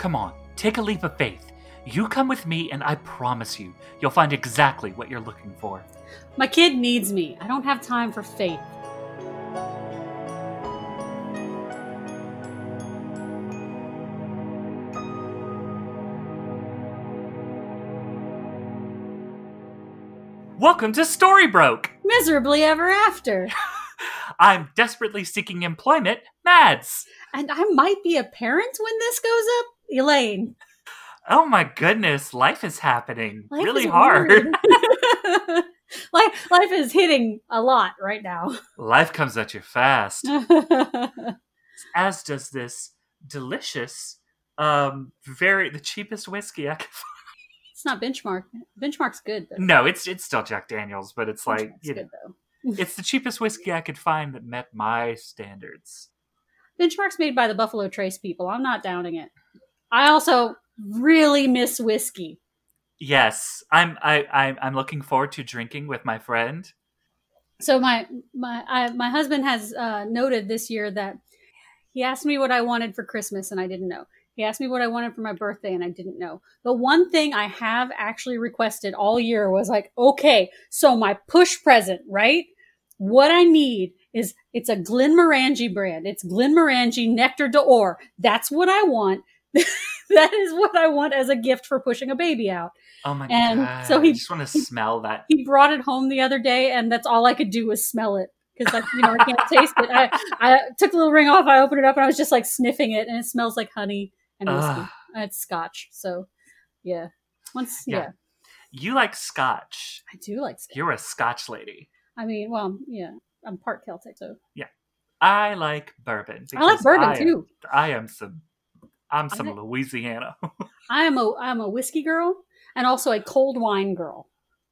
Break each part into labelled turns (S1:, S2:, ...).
S1: Come on, take a leap of faith. You come with me, and I promise you, you'll find exactly what you're looking for.
S2: My kid needs me. I don't have time for faith.
S1: Welcome to Storybroke!
S2: Miserably ever after.
S1: I'm desperately seeking employment, Mads!
S2: And I might be a parent when this goes up. Elaine.
S1: Oh my goodness, life is happening
S2: Life
S1: really
S2: is
S1: hard.
S2: life, life is hitting a lot right now.
S1: life comes at you fast, as does this delicious, um, very the cheapest whiskey I can find.
S2: it's not benchmark. Benchmark's good though.
S1: No, it's it's still Jack Daniels, but it's like you know,
S2: though.
S1: it's the cheapest whiskey I could find that met my standards.
S2: Benchmark's made by the Buffalo Trace people. I'm not downing it. I also really miss whiskey.
S1: Yes, I'm I, I'm. I'm looking forward to drinking with my friend.
S2: So my my I, my husband has uh, noted this year that he asked me what I wanted for Christmas and I didn't know. He asked me what I wanted for my birthday and I didn't know. The one thing I have actually requested all year was like, okay, so my push present, right? What I need is it's a Glenmorangie brand. It's Glenmorangie Nectar d'Or. That's what I want. that is what I want as a gift for pushing a baby out.
S1: Oh my
S2: And
S1: god!
S2: so he-
S1: I just want to smell that.
S2: He brought it home the other day, and that's all I could do was smell it because, like, you know, I can't taste it. I, I took the little ring off, I opened it up, and I was just like sniffing it, and it smells like honey and whiskey. It's scotch, so yeah. Once, yeah,
S1: Yeah. You like Scotch.
S2: I do like scotch.
S1: You're a Scotch lady.
S2: I mean, well, yeah, I'm part Celtic, so yeah.
S1: I like bourbon.
S2: I like bourbon
S1: I am-
S2: too.
S1: I am some. I'm some
S2: like-
S1: Louisiana.
S2: I am a I'm a whiskey girl and also a cold wine girl.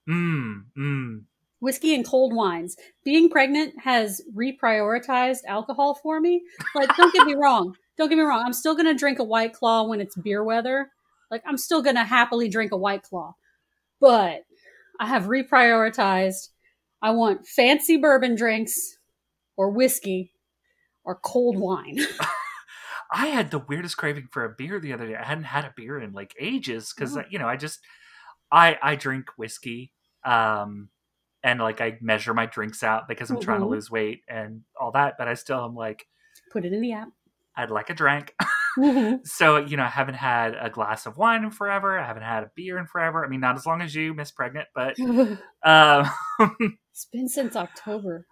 S1: Mmm. Mmm.
S2: whiskey and cold wines. Being pregnant has reprioritized alcohol for me. Like, don't get me wrong. Don't get me wrong. I'm still going to drink a White Claw when it's beer weather. Like, I'm still going to happily drink a White Claw. But I have reprioritized. I want fancy bourbon drinks or whiskey or cold wine.
S1: I had the weirdest craving for a beer the other day. I hadn't had a beer in like ages because
S2: Oh.
S1: you know I just I I drink whiskey um and like I measure my drinks out because I'm trying to
S2: Mhm.
S1: lose weight and all that, but I still am like
S2: Put it in the app.
S1: I'd like a drink.
S2: Mhm.
S1: so you know I haven't had a glass of wine in forever. I haven't had a beer in forever. I mean, not as long as you, Miss Pregnant, but um,
S2: it's been since October.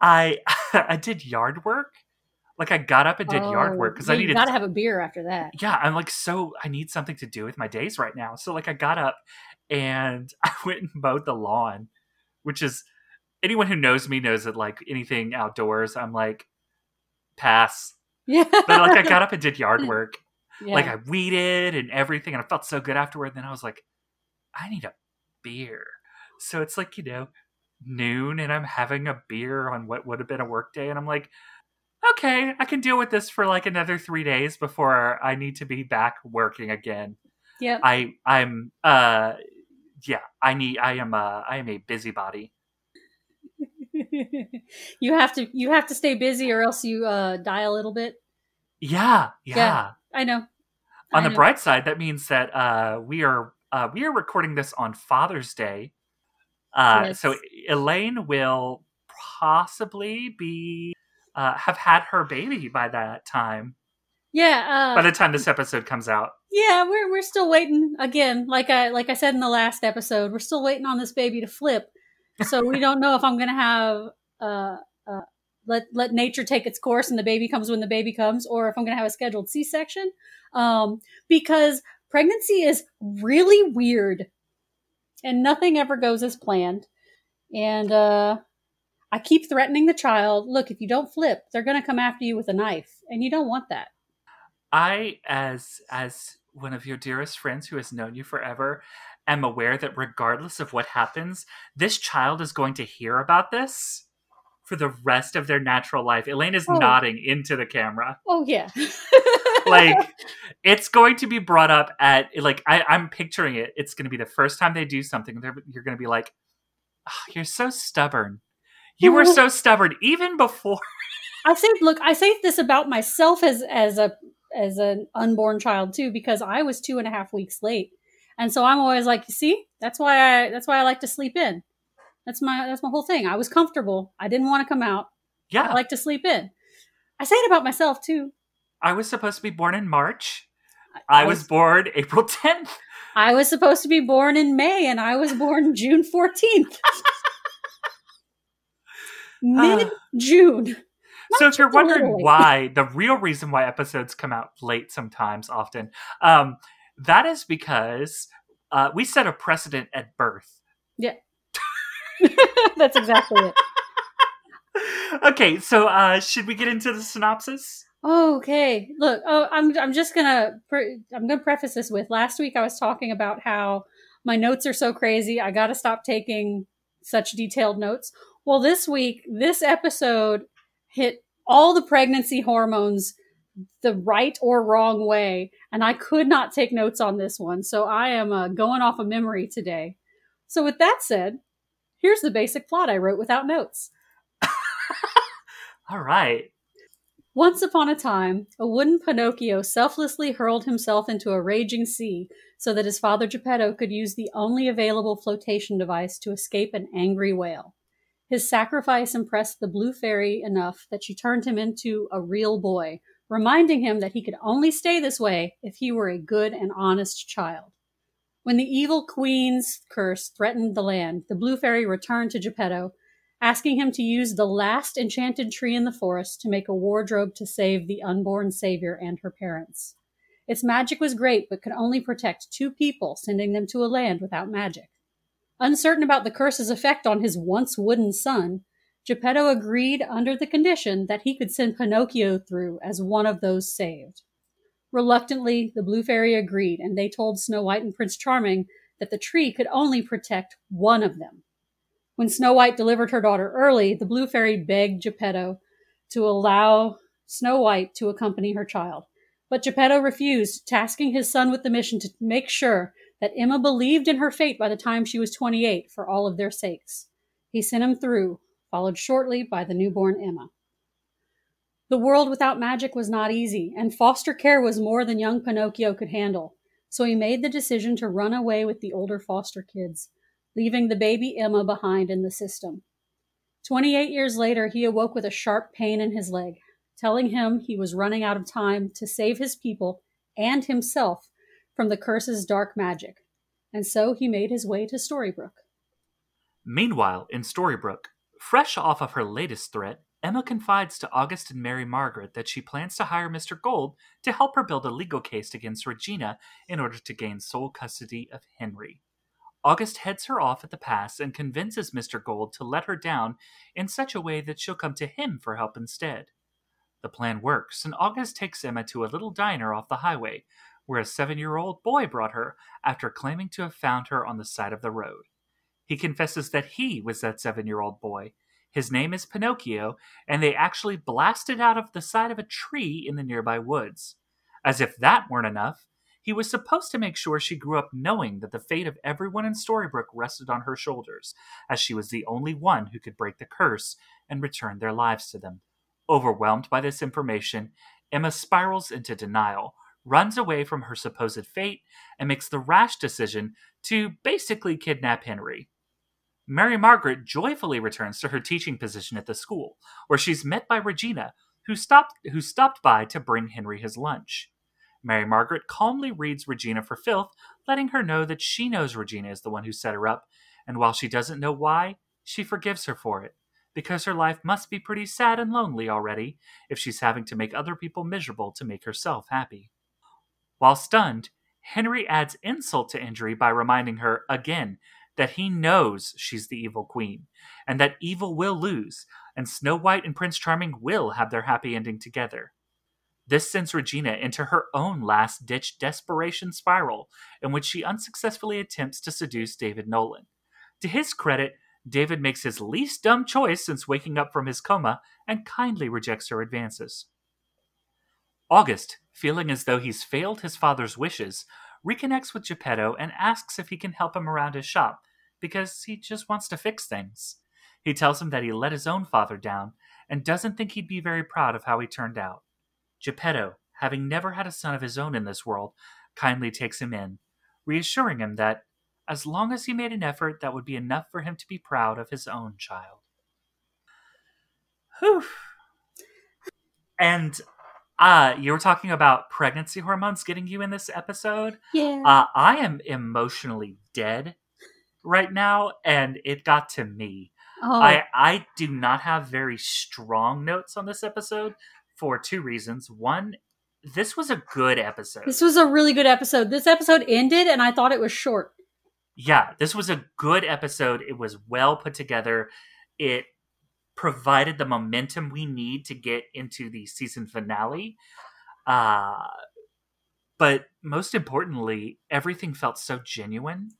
S1: I I did yard work. Like I got up and did yard oh, work because
S2: Oh, yeah,
S1: I needed
S2: You gotta have a beer after that.
S1: yeah, I'm like, so I need something to do with my days right now. So like I got up and I went and mowed the lawn, which is anyone who knows me knows that like anything outdoors, I'm like pass.
S2: Yeah.
S1: But like I got up and did yard work.
S2: Yeah.
S1: Like I weeded and everything and I felt so good afterward. Then I was like, I need a beer. So it's like, you know, noon and I'm having a beer on what would have been a work day and I'm like, okay, I can deal with this for like another three days before I need to be back working again.
S2: Yeah.
S1: I I'm uh yeah, I need I am uh I am a busybody.
S2: you have to you have to stay busy or else you uh die a little bit.
S1: Yeah, yeah.
S2: Yeah. I know.
S1: On
S2: I
S1: the
S2: know.
S1: bright side, that means that uh we are uh we are recording this on Father's Day. Uh
S2: Yes.
S1: so Elaine will possibly be uh have had her baby by that time.
S2: Yeah,
S1: by
S2: uh
S1: the time this episode comes out.
S2: yeah, we're we're still waiting again, like I like I said in the last episode, we're still waiting on this baby to flip. So we don't know if I'm going to have uh uh let let nature take its course and the baby comes when the baby comes or if I'm going to have a scheduled C-section. Um because pregnancy is really weird and nothing ever goes as planned. And uh I keep threatening the child, look, if you don't flip, they're going to come after you with a knife and you don't want that.
S1: I, as as one of your dearest friends who has known you forever, am aware that regardless of what happens, this child is going to hear about this for the rest of their natural life. Elaine is
S2: Oh.
S1: nodding into the camera.
S2: Oh yeah.
S1: Like it's going to be brought up at like I, I'm picturing it. It's going to be the first time they do something. They're, you're going to be like, "Oh, "You're so stubborn. You were so stubborn even before."
S2: I say, look, I say this about myself as as a as an unborn child too because I was two and a half weeks late, and so I'm always like, you see, that's why I that's why I like to sleep in. That's my that's my whole thing. I was comfortable. I didn't want to come out.
S1: Yeah.
S2: I like to sleep in. I say it about myself too.
S1: I was supposed to be born in March. I, I was, was born April 10th.
S2: I was supposed to be born in May and I was born June 14th. Mid June.
S1: Uh, so if you're wondering why, the real reason why episodes come out late sometimes, often, um, that is because uh, we set a precedent at birth.
S2: Yeah. That's exactly it.
S1: okay, so uh, should we get into the synopsis?
S2: Okay. Look, oh, I'm I'm just gonna pre- I'm gonna preface this with last week I was talking about how my notes are so crazy. I got to stop taking such detailed notes. Well, this week, this episode hit all the pregnancy hormones the right or wrong way, and I could not take notes on this one. So I am uh, going off of memory today. So with that said, here's the basic plot I wrote without notes.
S1: all right.
S2: Once upon a time, a wooden Pinocchio selflessly hurled himself into a raging sea so that his father Geppetto could use the only available flotation device to escape an angry whale. His sacrifice impressed the Blue Fairy enough that she turned him into a real boy, reminding him that he could only stay this way if he were a good and honest child. When the evil queen's curse threatened the land, the Blue Fairy returned to Geppetto asking him to use the last enchanted tree in the forest to make a wardrobe to save the unborn savior and her parents. Its magic was great, but could only protect two people, sending them to a land without magic. Uncertain about the curse's effect on his once wooden son, Geppetto agreed under the condition that he could send Pinocchio through as one of those saved. Reluctantly, the Blue Fairy agreed, and they told Snow White and Prince Charming that the tree could only protect one of them. When Snow White delivered her daughter early, the Blue Fairy begged Geppetto to allow Snow White to accompany her child. But Geppetto refused, tasking his son with the mission to make sure that Emma believed in her fate by the time she was 28 for all of their sakes. He sent him through, followed shortly by the newborn Emma. The world without magic was not easy, and foster care was more than young Pinocchio could handle, so he made the decision to run away with the older foster kids leaving the baby Emma behind in the system. 28 years later, he awoke with a sharp pain in his leg, telling him he was running out of time to save his people and himself from the curse's dark magic. And so he made his way to Storybrooke.
S1: Meanwhile, in Storybrooke, fresh off of her latest threat, Emma confides to August and Mary Margaret that she plans to hire Mr. Gold to help her build a legal case against Regina in order to gain sole custody of Henry. August heads her off at the pass and convinces Mr. Gold to let her down in such a way that she'll come to him for help instead. The plan works, and August takes Emma to a little diner off the highway, where a seven year old boy brought her after claiming to have found her on the side of the road. He confesses that he was that seven year old boy. His name is Pinocchio, and they actually blasted out of the side of a tree in the nearby woods. As if that weren't enough, he was supposed to make sure she grew up knowing that the fate of everyone in Storybrooke rested on her shoulders, as she was the only one who could break the curse and return their lives to them. Overwhelmed by this information, Emma spirals into denial, runs away from her supposed fate, and makes the rash decision to basically kidnap Henry. Mary Margaret joyfully returns to her teaching position at the school, where she's met by Regina, who stopped who stopped by to bring Henry his lunch. Mary Margaret calmly reads Regina for filth, letting her know that she knows Regina is the one who set her up, and while she doesn't know why, she forgives her for it, because her life must be pretty sad and lonely already if she's having to make other people miserable to make herself happy. While stunned, Henry adds insult to injury by reminding her again that he knows she's the evil queen, and that evil will lose, and Snow White and Prince Charming will have their happy ending together. This sends Regina into her own last ditch desperation spiral, in which she unsuccessfully attempts to seduce David Nolan. To his credit, David makes his least dumb choice since waking up from his coma and kindly rejects her advances. August, feeling as though he's failed his father's wishes, reconnects with Geppetto and asks if he can help him around his shop because he just wants to fix things. He tells him that he let his own father down and doesn't think he'd be very proud of how he turned out. Geppetto, having never had a son of his own in this world, kindly takes him in, reassuring him that as long as he made an effort, that would be enough for him to be proud of his own child. Whew. And uh, you were talking about pregnancy hormones getting you in this episode.
S2: Yeah.
S1: Uh, I am emotionally dead right now, and it got to me.
S2: oh,
S1: I I do not have very strong notes on this episode for two reasons. One, this was a good episode.
S2: this was a really good episode. This episode ended, and I thought it was short.
S1: yeah, this was a good episode. It was well put together. It provided the momentum we need to get into the season finale. Uh, but most importantly, everything felt so genuine.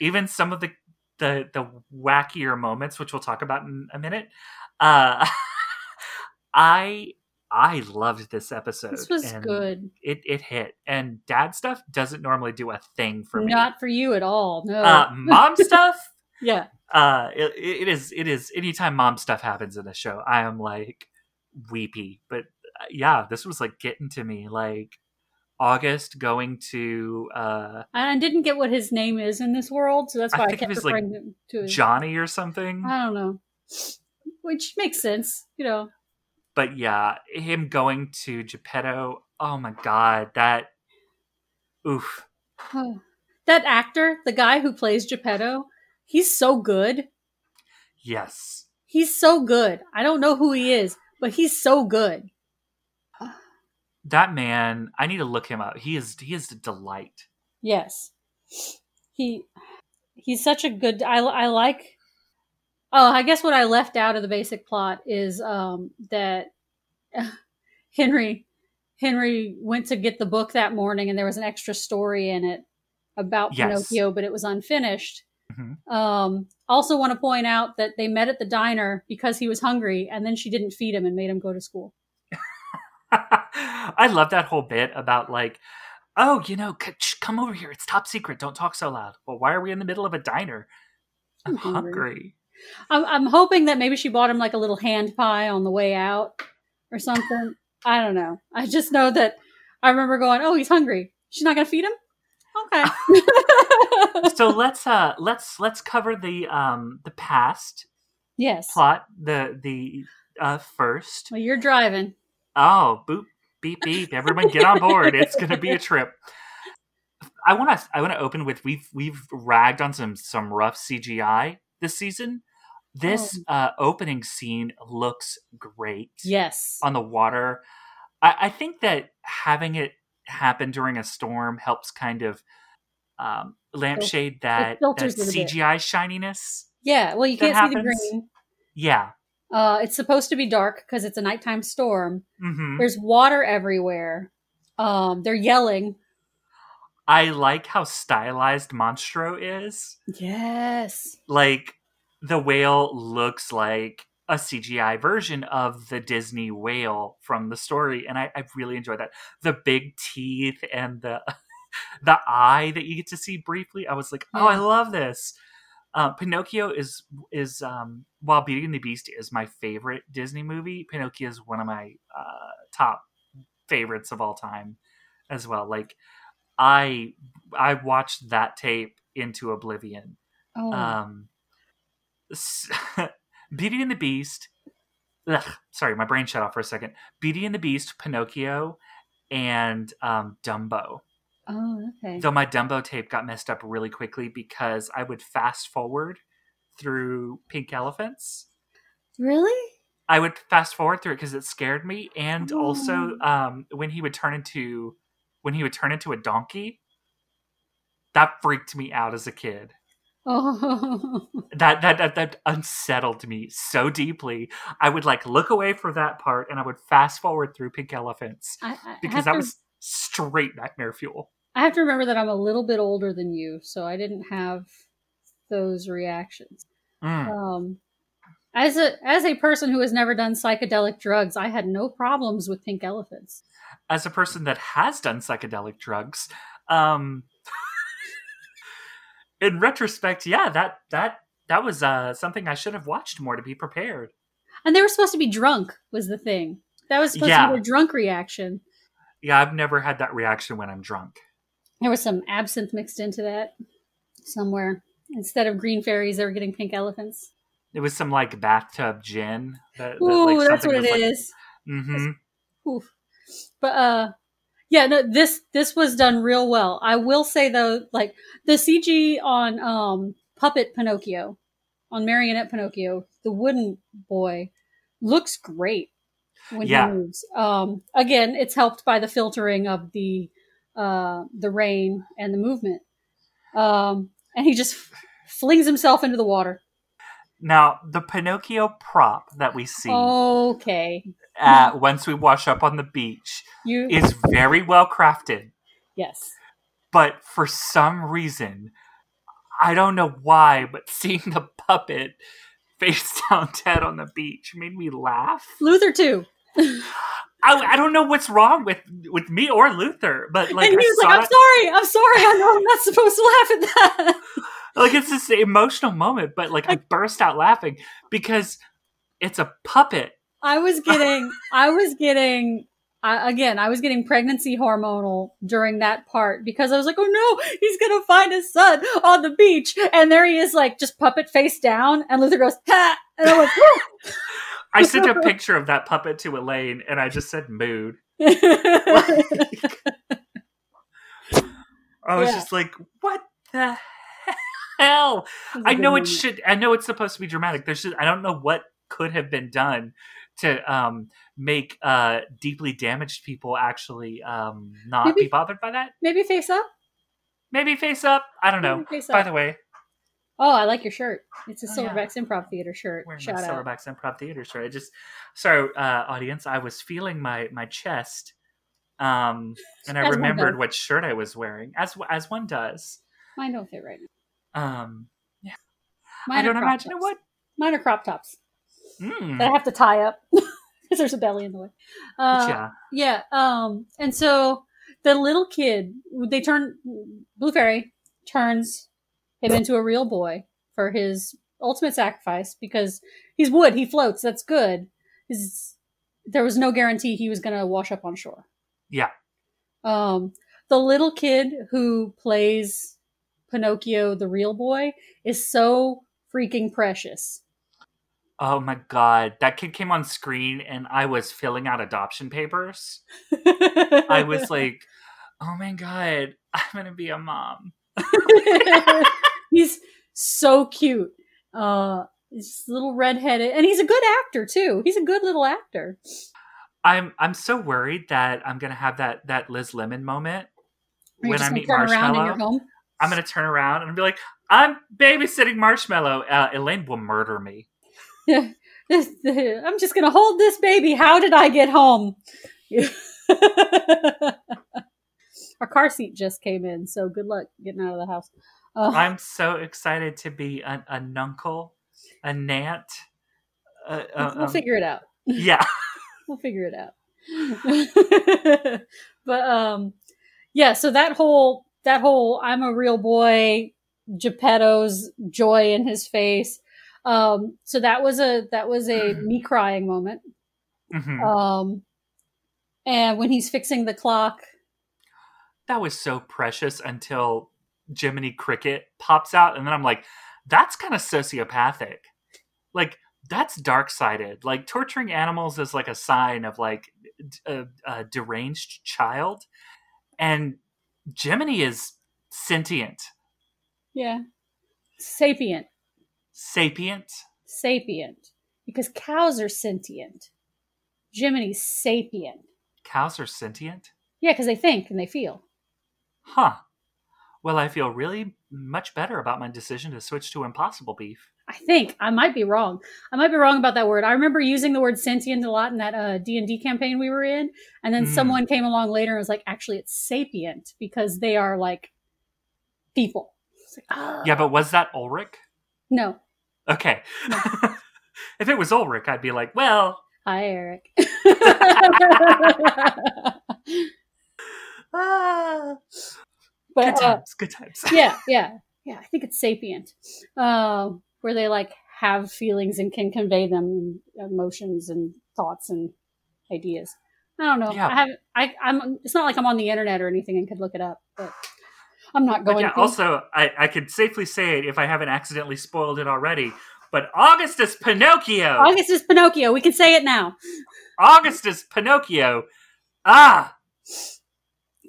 S1: Even some of the the the wackier moments, which we'll talk about in a minute. Uh, I I loved this episode.
S2: This was good.
S1: It it hit, and dad stuff doesn't normally do a thing for me.
S2: Not for you at all. No.
S1: uh, mom stuff
S2: yeah.
S1: Uh it, it is it is anytime mom stuff happens in a show i am like weepy but uh, yeah this was like getting to me like august going to uh
S2: I didn't get what his name is in this world, so that's why I,
S1: think it
S2: kept
S1: was, like,
S2: referring him to his.
S1: johnny or something
S2: I don't know. Which makes sense, you know.
S1: but yeah him going to geppetto oh my god that oof
S2: that actor, the guy who plays Geppetto, he's so good.
S1: yes
S2: He's so good. I don't know who he is, but he's so good.
S1: that man i need to look him up he is he is a delight
S2: Yes. He he's such a good I I like Oh, I guess what I left out of the basic plot is um that Henry Henry went to get the book that morning and there was an extra story in it about
S1: Yes.
S2: Pinocchio but it was unfinished.
S1: Mhm.
S2: Um also want to point out that they met at the diner because he was hungry and then she didn't feed him and made him go to school.
S1: I love that whole bit about like, oh, you know, come over here. It's top secret. Don't talk so loud. Well, why are we in the middle of a diner? I'm
S2: I'm hungry.
S1: hungry.
S2: I'm, I'm hoping that maybe she bought him like a little hand pie on the way out or something. I don't know. I just know that I remember going, "Oh, he's hungry. She's not gonna feed him." Okay.
S1: so let's uh let's let's cover the um the past
S2: yes.
S1: plot the the uh first.
S2: Well, you're driving.
S1: Oh, boop beep beep. Everyone get on board. It's gonna be a trip. I want to. I want to open with we've we've ragged on some some rough CGI this season. This uh, opening scene looks great.
S2: Yes.
S1: on the water. I, I think that having it happen during a storm helps kind of um, lampshade that, that. CGI shininess.
S2: Yeah. Well, you can't see the green.
S1: Yeah.
S2: Uh, it's supposed to be dark because it's a nighttime storm.
S1: hmm
S2: There's water everywhere. Um, they're yelling.
S1: I like how stylized Monstro is.
S2: Yes.
S1: Like the whale looks like a CGI version of the Disney whale from the story, and I, I really enjoy that. The big teeth and the the eye that you get to see briefly. I was like, oh, I love this. Uh, Pinocchio is is um, while Beauty and the Beast is my favorite Disney movie. Pinocchio is one of my uh, top favorites of all time, as well. Like I I watched that tape into oblivion.
S2: Oh.
S1: Um, Beauty and the Beast. Ugh, sorry, my brain shut off for a second. Beauty and the Beast, Pinocchio, and um, Dumbo.
S2: Oh. Okay.
S1: Though my Dumbo tape got messed up really quickly because I would fast forward through Pink Elephants.
S2: really?
S1: I would fast forward through it because it scared me, and
S2: Oh.
S1: also um, when he would turn into when he would turn into a donkey, that freaked me out as a kid.
S2: Oh.
S1: that that that, that unsettled me so deeply. I would like look away for that part, and I would fast forward through Pink Elephants
S2: I, I
S1: because that
S2: to,
S1: was straight nightmare fuel.
S2: I have to remember that I'm a little bit older than you, so I didn't have those reactions.
S1: Mm.
S2: Um, as a as a person who has never done psychedelic drugs, I had no problems with pink elephants.
S1: As a person that has done psychedelic drugs, um, in retrospect, yeah, that that that was uh, something I should have watched more to be prepared.
S2: And they were supposed to be drunk, was the thing. That was supposed
S1: Yeah.
S2: to be a drunk reaction.
S1: Yeah, I've never had that reaction when I'm drunk.
S2: There was some absinthe mixed into that somewhere. Instead of green fairies, they were getting pink elephants.
S1: It was some like bathtub gin. That, that,
S2: Ooh,
S1: like,
S2: that's what it
S1: like-
S2: is.
S1: Mhm.
S2: Oof. But uh yeah, no, this this was done real well. I will say though, like the CG on um puppet Pinocchio, on marionette Pinocchio, the wooden boy, looks great when
S1: Yeah.
S2: he moves. Um again, it's helped by the filtering of the uh the rain and the movement. Um and he just flings himself into the water.
S1: Now, the Pinocchio prop that we see
S2: Okay.
S1: uh, once we wash up on the beach
S2: You
S1: is very well crafted,
S2: yes.
S1: but for some reason, I don't know why, but seeing the puppet face down dead on the beach made me laugh.
S2: Luther too.
S1: I, I don't know what's wrong with with me or Luther, but like
S2: and
S1: I
S2: he was
S1: saw
S2: like, I'm
S1: it-
S2: sorry, I'm sorry, I know I'm not supposed to laugh at that.
S1: like it's this emotional moment, but like I burst out laughing because it's a puppet.
S2: I was getting, I was getting, I again, I was getting pregnancy hormonal during that part because I was like, oh no, he's gonna find his son on the beach. And there he is, like, just puppet face down. And Luther goes, ha! And I went,
S1: I sent a picture of that puppet to Elaine, and I just said mood.
S2: "Woo!"
S1: I was
S2: Yeah.
S1: just like, what the hell? I know it should. I know it's supposed to be dramatic. There's just I don't know what could have been done to um, make uh, deeply damaged people actually um, not
S2: Maybe-
S1: be bothered by that.
S2: Maybe face up.
S1: Maybe face up. I don't know. By the way,
S2: Oh, I like your shirt. It's a
S1: Oh, yeah.
S2: Silverbacks Improv Theater shirt.
S1: wearing
S2: Shout
S1: my
S2: out.
S1: Silverbacks Improv Theater shirt. I just sorry, uh, audience. I was feeling my my chest, um, and I
S2: As
S1: remembered what shirt I was wearing, as as one does.
S2: Mine don't fit right now.
S1: Um,
S2: Mine
S1: I don't imagine it
S2: tops.
S1: would.
S2: Mine are crop tops
S1: Mm,
S2: that I have to tie up because there's a belly in the way. Uh,
S1: yeah.
S2: Yeah. Um, and so the little kid, they turn Blue Fairy turns him into a real boy for his ultimate sacrifice because he's wood, he floats. That's good. His, there was no guarantee he was going to wash up on shore.
S1: Yeah.
S2: Um, the little kid who plays Pinocchio, the real boy, is so freaking precious.
S1: Oh my god, that kid came on screen and I was filling out adoption papers. I was like, "Oh my god, I'm gonna be a mom."
S2: he's so cute. Uh, he's a little redheaded, and he's a good actor too. He's a good little actor.
S1: I'm I'm so worried that I'm gonna have that that Liz Lemon moment. When I meet
S2: turn around in your
S1: Marshmallow?
S2: home?
S1: I'm gonna turn around and be like, "I'm babysitting Marshmallow." Uh, Elaine will murder me.
S2: I'm just gonna hold this baby. How did I get home? Our car seat just came in, so good luck getting out of the house. Uh,
S1: I'm so excited to be an, a nuncle, a nant. Uh, uh,
S2: we'll
S1: um,
S2: figure it out.
S1: yeah,
S2: we'll figure it out. but um yeah, so that whole that whole I'm a real boy Geppetto's joy in his face. Um so that was a that was a me crying moment.
S1: Mhm.
S2: Um and when he's fixing the clock,
S1: that was so precious until Jiminy Cricket pops out, and then I'm like, that's kind of sociopathic. Like that's dark sided. Like torturing animals is like a sign of like uh, a deranged child, and Jiminy is sentient,
S2: yeah. Sapient.
S1: sapient.
S2: Sapient. Because cows are sentient. Jiminy's sapient.
S1: Cows are sentient,
S2: Yeah, because they think and they feel.
S1: Huh? Well, I feel really much better about my decision to switch to Impossible Beef.
S2: I think I might be wrong. I might be wrong about that word. I remember using the word sentient a lot in that uh, D and D campaign we were in, and then
S1: Mm.
S2: someone came along later and was like, "Actually, it's sapient because they are like people." Like, ah.
S1: Yeah, but was that Ulrich?
S2: no.
S1: Okay. if it was Ulrich, I'd be like, well,
S2: Hi, Eric.
S1: ah,
S2: but
S1: good
S2: uh,
S1: times, good times.
S2: yeah, yeah, yeah. I think it's sapient, uh, where they like have feelings and can convey them, emotions and thoughts and ideas. I don't know.
S1: Yeah.
S2: I haven't. I, I'm. It's not like I'm on the internet or anything and could look it up, but I'm not
S1: But
S2: going.
S1: yeah,
S2: to.
S1: also, I, I could safely say it if I haven't accidentally spoiled it already. But Augustus Pinocchio,
S2: August is Pinocchio. We can say it now.
S1: Augustus Pinocchio. Ah,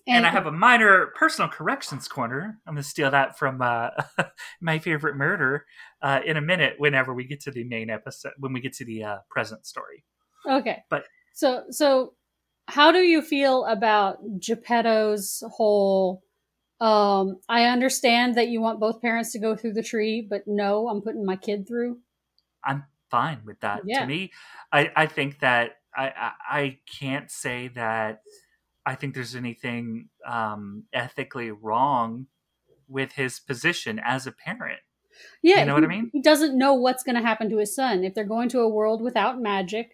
S1: and, I have a minor personal corrections corner. I'm going to steal that from uh, my favorite murder uh, in a minute. Whenever we get to the main episode, when we get to the uh, present story.
S2: Okay.
S1: But-
S2: so so how do you feel about Geppetto's whole um I understand that you want both parents to go through the tree, but no, I'm putting my kid through.
S1: I'm fine with that.
S2: Yeah.
S1: To me, I, I think that I, I I can't say that I think there's anything um, ethically wrong with his position as a parent.
S2: Yeah.
S1: You know what I mean?
S2: He doesn't know what's going to happen to his son if they're going to a world without magic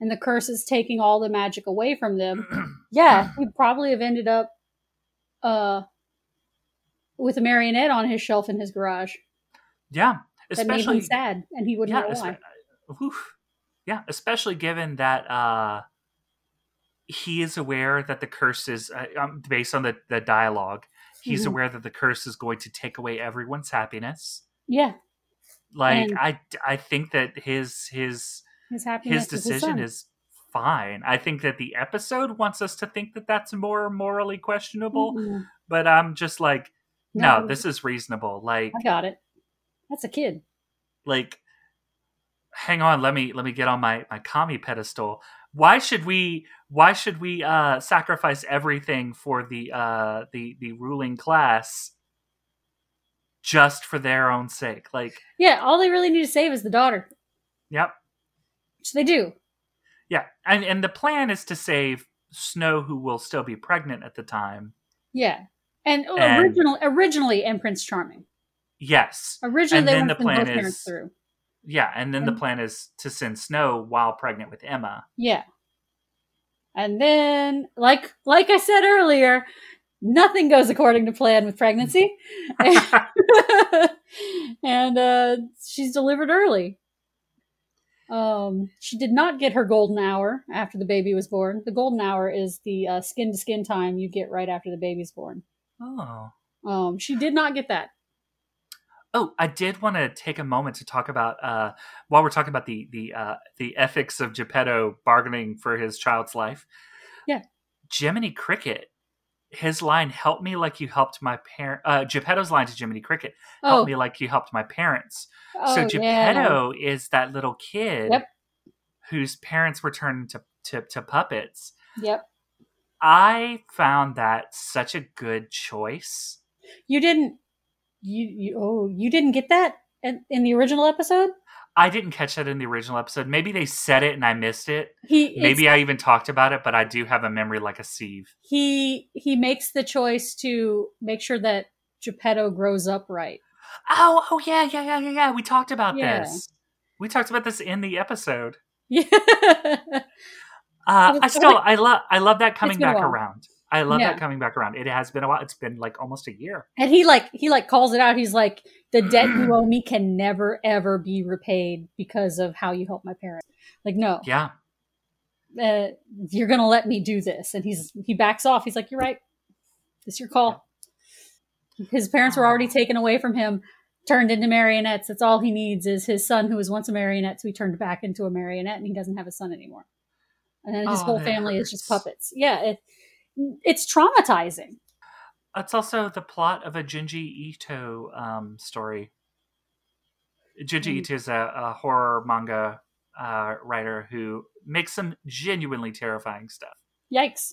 S2: and the curse is taking all the magic away from them. yeah, he'd probably have ended up uh with a marionette on his shelf in his garage.
S1: yeah,
S2: That made
S1: especially
S2: him sad and he wouldn't
S1: yeah,
S2: know why.
S1: oof. yeah, especially given that uh, he is aware that the curse is uh, um, based on the the dialogue. He's
S2: Mhm.
S1: aware that the curse is going to take away everyone's happiness.
S2: Yeah.
S1: Like
S2: And-
S1: I, I think that his his
S2: His happiness
S1: his
S2: is his
S1: decision is fine. I think that the episode wants us to think that that's more morally questionable,
S2: Mm-mm.
S1: but I'm just like, no,
S2: No.
S1: this is reasonable. Like,
S2: I got it. That's a kid.
S1: like, hang on, let me let me get on my my commie pedestal. Why should we why should we uh sacrifice everything for the uh the the ruling class just for their own sake? Like,
S2: Yeah, all they really need to save is the daughter,
S1: yep.
S2: which they do.
S1: Yeah, and and the plan is to save Snow, who will still be pregnant at the time.
S2: Yeah, and, oh,
S1: And-
S2: original originally and Prince Charming.
S1: Yes,
S2: Originally,
S1: And
S2: they
S1: then the plan is-
S2: parents through.
S1: Yeah, and then the plan is to send Snow while pregnant with Emma.
S2: Yeah, and then, like like I said earlier, nothing goes according to plan with pregnancy, and uh, she's delivered early. Um, she did not get her golden hour after the baby was born. The golden hour is the skin to skin time you get right after the baby's born.
S1: Oh,
S2: Um, she did not get that.
S1: Oh, I did want to take a moment to talk about uh, while we're talking about the the uh, the ethics of Geppetto bargaining for his child's life.
S2: Yeah.
S1: Jiminy Cricket. His line, "Help me like you helped my parent." Uh, Geppetto's line to Jiminy Cricket, "Help
S2: Oh,
S1: me like you helped my parents."
S2: oh,
S1: so
S2: yeah.
S1: Geppetto is that little kid
S2: Yep.
S1: whose parents were turned to, to, to puppets.
S2: Yep.
S1: I found that such a good choice.
S2: You didn't. You, you oh you didn't get that in, in the original episode.
S1: I didn't catch that in the original episode. Maybe they said it and I missed it.
S2: He
S1: Maybe I even talked about it, but I do have a memory like a sieve.
S2: he he makes the choice to make sure that Geppetto grows up right.
S1: Oh, oh yeah, yeah, yeah, yeah, yeah. We talked about
S2: Yeah.
S1: this. We talked about this in the episode.
S2: Yeah.
S1: Uh, I still, I love, I love that coming back around. I love
S2: Yeah.
S1: that coming back around. It has been a while. It's been like almost a year.
S2: and he like he like calls it out. He's like, the debt you owe me can never ever be repaid because of how you helped my parents. Like, no,
S1: Yeah.
S2: uh, you're gonna let me do this. And he's he backs off. He's like, you're right. It's your call. His parents were already taken away from him, turned into marionettes. That's all he needs is his son, who was once a marionette, to be turned back into a marionette, and he doesn't have a son anymore. And then his
S1: Oh,
S2: whole family is just puppets. Yeah, it, it's traumatizing.
S1: It's also the plot of a Junji Ito um, story. Junji
S2: Mm.
S1: Ito is a, a horror manga uh, writer who makes some genuinely terrifying stuff.
S2: Yikes!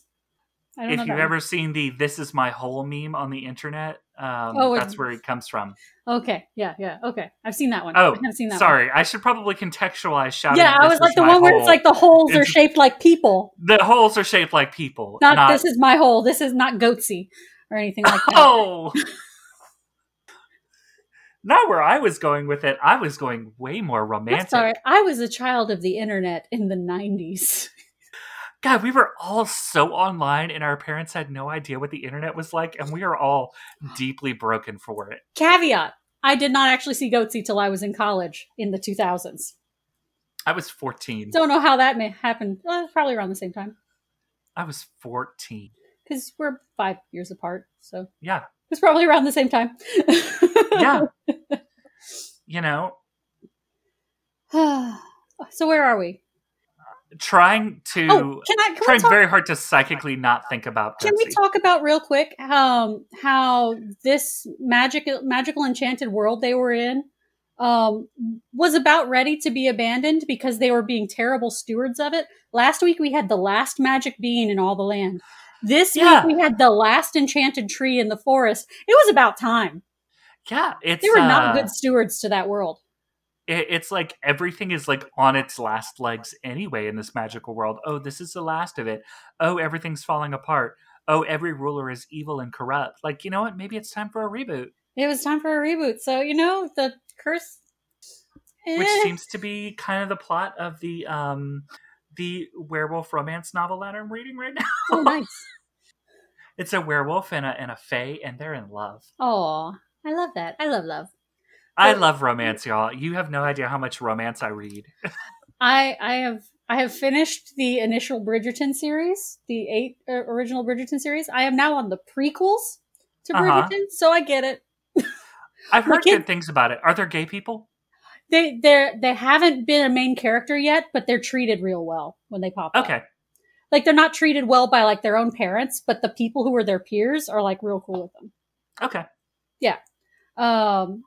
S2: I don't
S1: If you've
S2: one.
S1: ever seen the "This is my hole" meme on the internet, um,
S2: Oh,
S1: that's where it comes from.
S2: Okay, yeah, yeah, okay. I've seen that one.
S1: Oh,
S2: I have seen that one.
S1: Sorry, I should probably contextualize shouting.
S2: Yeah, I was like the one where it's like the holes are shaped like people.
S1: the holes are shaped like people,
S2: Not, this is my hole. This is not goatse or anything like that.
S1: Oh. Not where I was going with it. I was going way more romantic.
S2: That's all right. I was a child of the internet in the 90s.
S1: God, we were all so online and our parents had no idea what the internet was like, and we are all deeply broken for it.
S2: Caveat I did not actually see Goatse till I was in college in the 2000s.
S1: I was 14.
S2: Don't know how that may happen. Well, probably around the same time.
S1: I was 14.
S2: Because we're five years apart, so
S1: Yeah.
S2: it was probably around the same time.
S1: Yeah. You know,
S2: so where are we?
S1: Trying to
S2: Oh, can I? Can
S1: trying
S2: talk
S1: very hard to psychically not think about
S2: Can we talk about real quick um, how this magic, magical enchanted world they were in um, was about ready to be abandoned because they were being terrible stewards of it? Last week we had the last magic bean in all the land. This
S1: Yeah.
S2: week we had the last enchanted tree in the forest. It was about time.
S1: yeah, it's
S2: They were not
S1: uh,
S2: good stewards to that world.
S1: It, it's like everything is like on its last legs anyway in this magical world. Oh, this is the last of it. Oh, everything's falling apart. Oh, every ruler is evil and corrupt. Like, you know what? Maybe it's time for a reboot,
S2: It was time for a reboot. So, you know, the curse.
S1: which
S2: eh.
S1: seems to be kind of the plot of the um the werewolf romance novel that I'm reading right now.
S2: Oh, nice.
S1: It's a werewolf and a and a fae, and they're in love.
S2: Oh, I love that. I love love.
S1: I love romance, y'all. You have no idea how much romance I read.
S2: I I have I have finished the initial Bridgerton series, the eight uh, original Bridgerton series. I am now on the prequels to
S1: Uh-huh.
S2: Bridgerton, so I get it.
S1: I've heard
S2: kid-
S1: good things about it. Are there gay people?
S2: They they they haven't been a main character yet, but they're treated real well when they pop up.
S1: Okay.
S2: Like they're not treated well by like their own parents, but the people who are their peers are like real cool with them.
S1: Okay. Yeah.
S2: Um,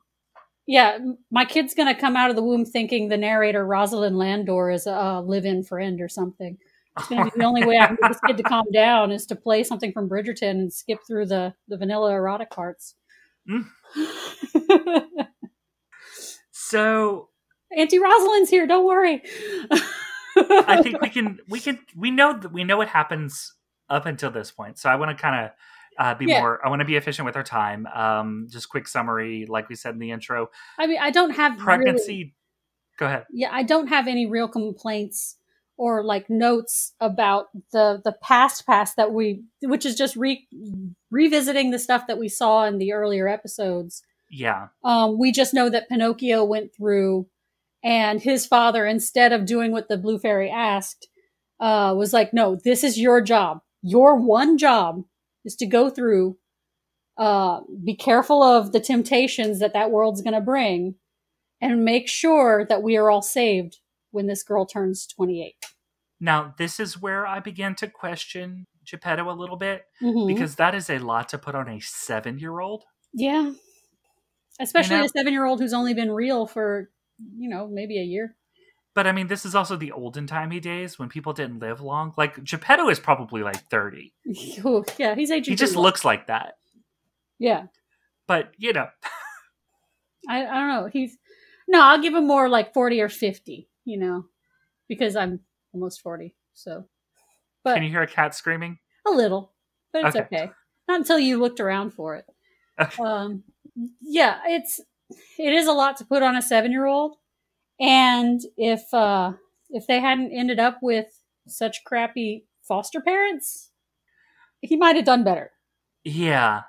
S2: yeah, my kid's gonna come out of the womb thinking the narrator Rosalyn Landor is a live-in friend or something. It's gonna be the only way I can get this kid to calm down is to play something from Bridgerton and skip through the the vanilla erotic parts.
S1: Mm. so
S2: Auntie Rosalyn's here. Don't worry.
S1: I think we can we can we know that we know what happens up until this point. So I want to kind of uh, be
S2: Yeah.
S1: more. I want to be efficient with our time. Um, just quick summary, like we said in the intro.
S2: I mean, I don't have really-
S1: Pregnancy. Go ahead.
S2: yeah, I don't have any real complaints or like notes about the the past past that we, which is just re revisiting the stuff that we saw in the earlier episodes.
S1: Yeah.
S2: Um, we just know that Pinocchio went through, and his father, instead of doing what the Blue Fairy asked, uh, was like, "No, this is your job. Your one job is to go through. Uh, be careful of the temptations that that world's going to bring, and make sure that we are all saved when this girl turns 28."
S1: Now this is where I began to question Geppetto a little bit
S2: Mhm.
S1: because that is a lot to put on a seven-year-old.
S2: yeah, especially
S1: know-
S2: a seven-year-old who's only been real for you know maybe a year.
S1: But I mean, this is also the olden timey days when people didn't live long. Like Geppetto is probably like thirty.
S2: Ooh, yeah, he's aging.
S1: He just
S2: well.
S1: looks like that.
S2: Yeah.
S1: But you know,
S2: I, I don't know. He's no, I'll give him more like forty or fifty. You know, because I'm almost forty. So, but
S1: can you hear a cat screaming?
S2: a little, but it's
S1: Okay.
S2: okay. Not until you looked around for it.
S1: Okay.
S2: Um, yeah, it's it is a lot to put on a seven year old, and if uh if they hadn't ended up with such crappy foster parents, he might have done better.
S1: Yeah.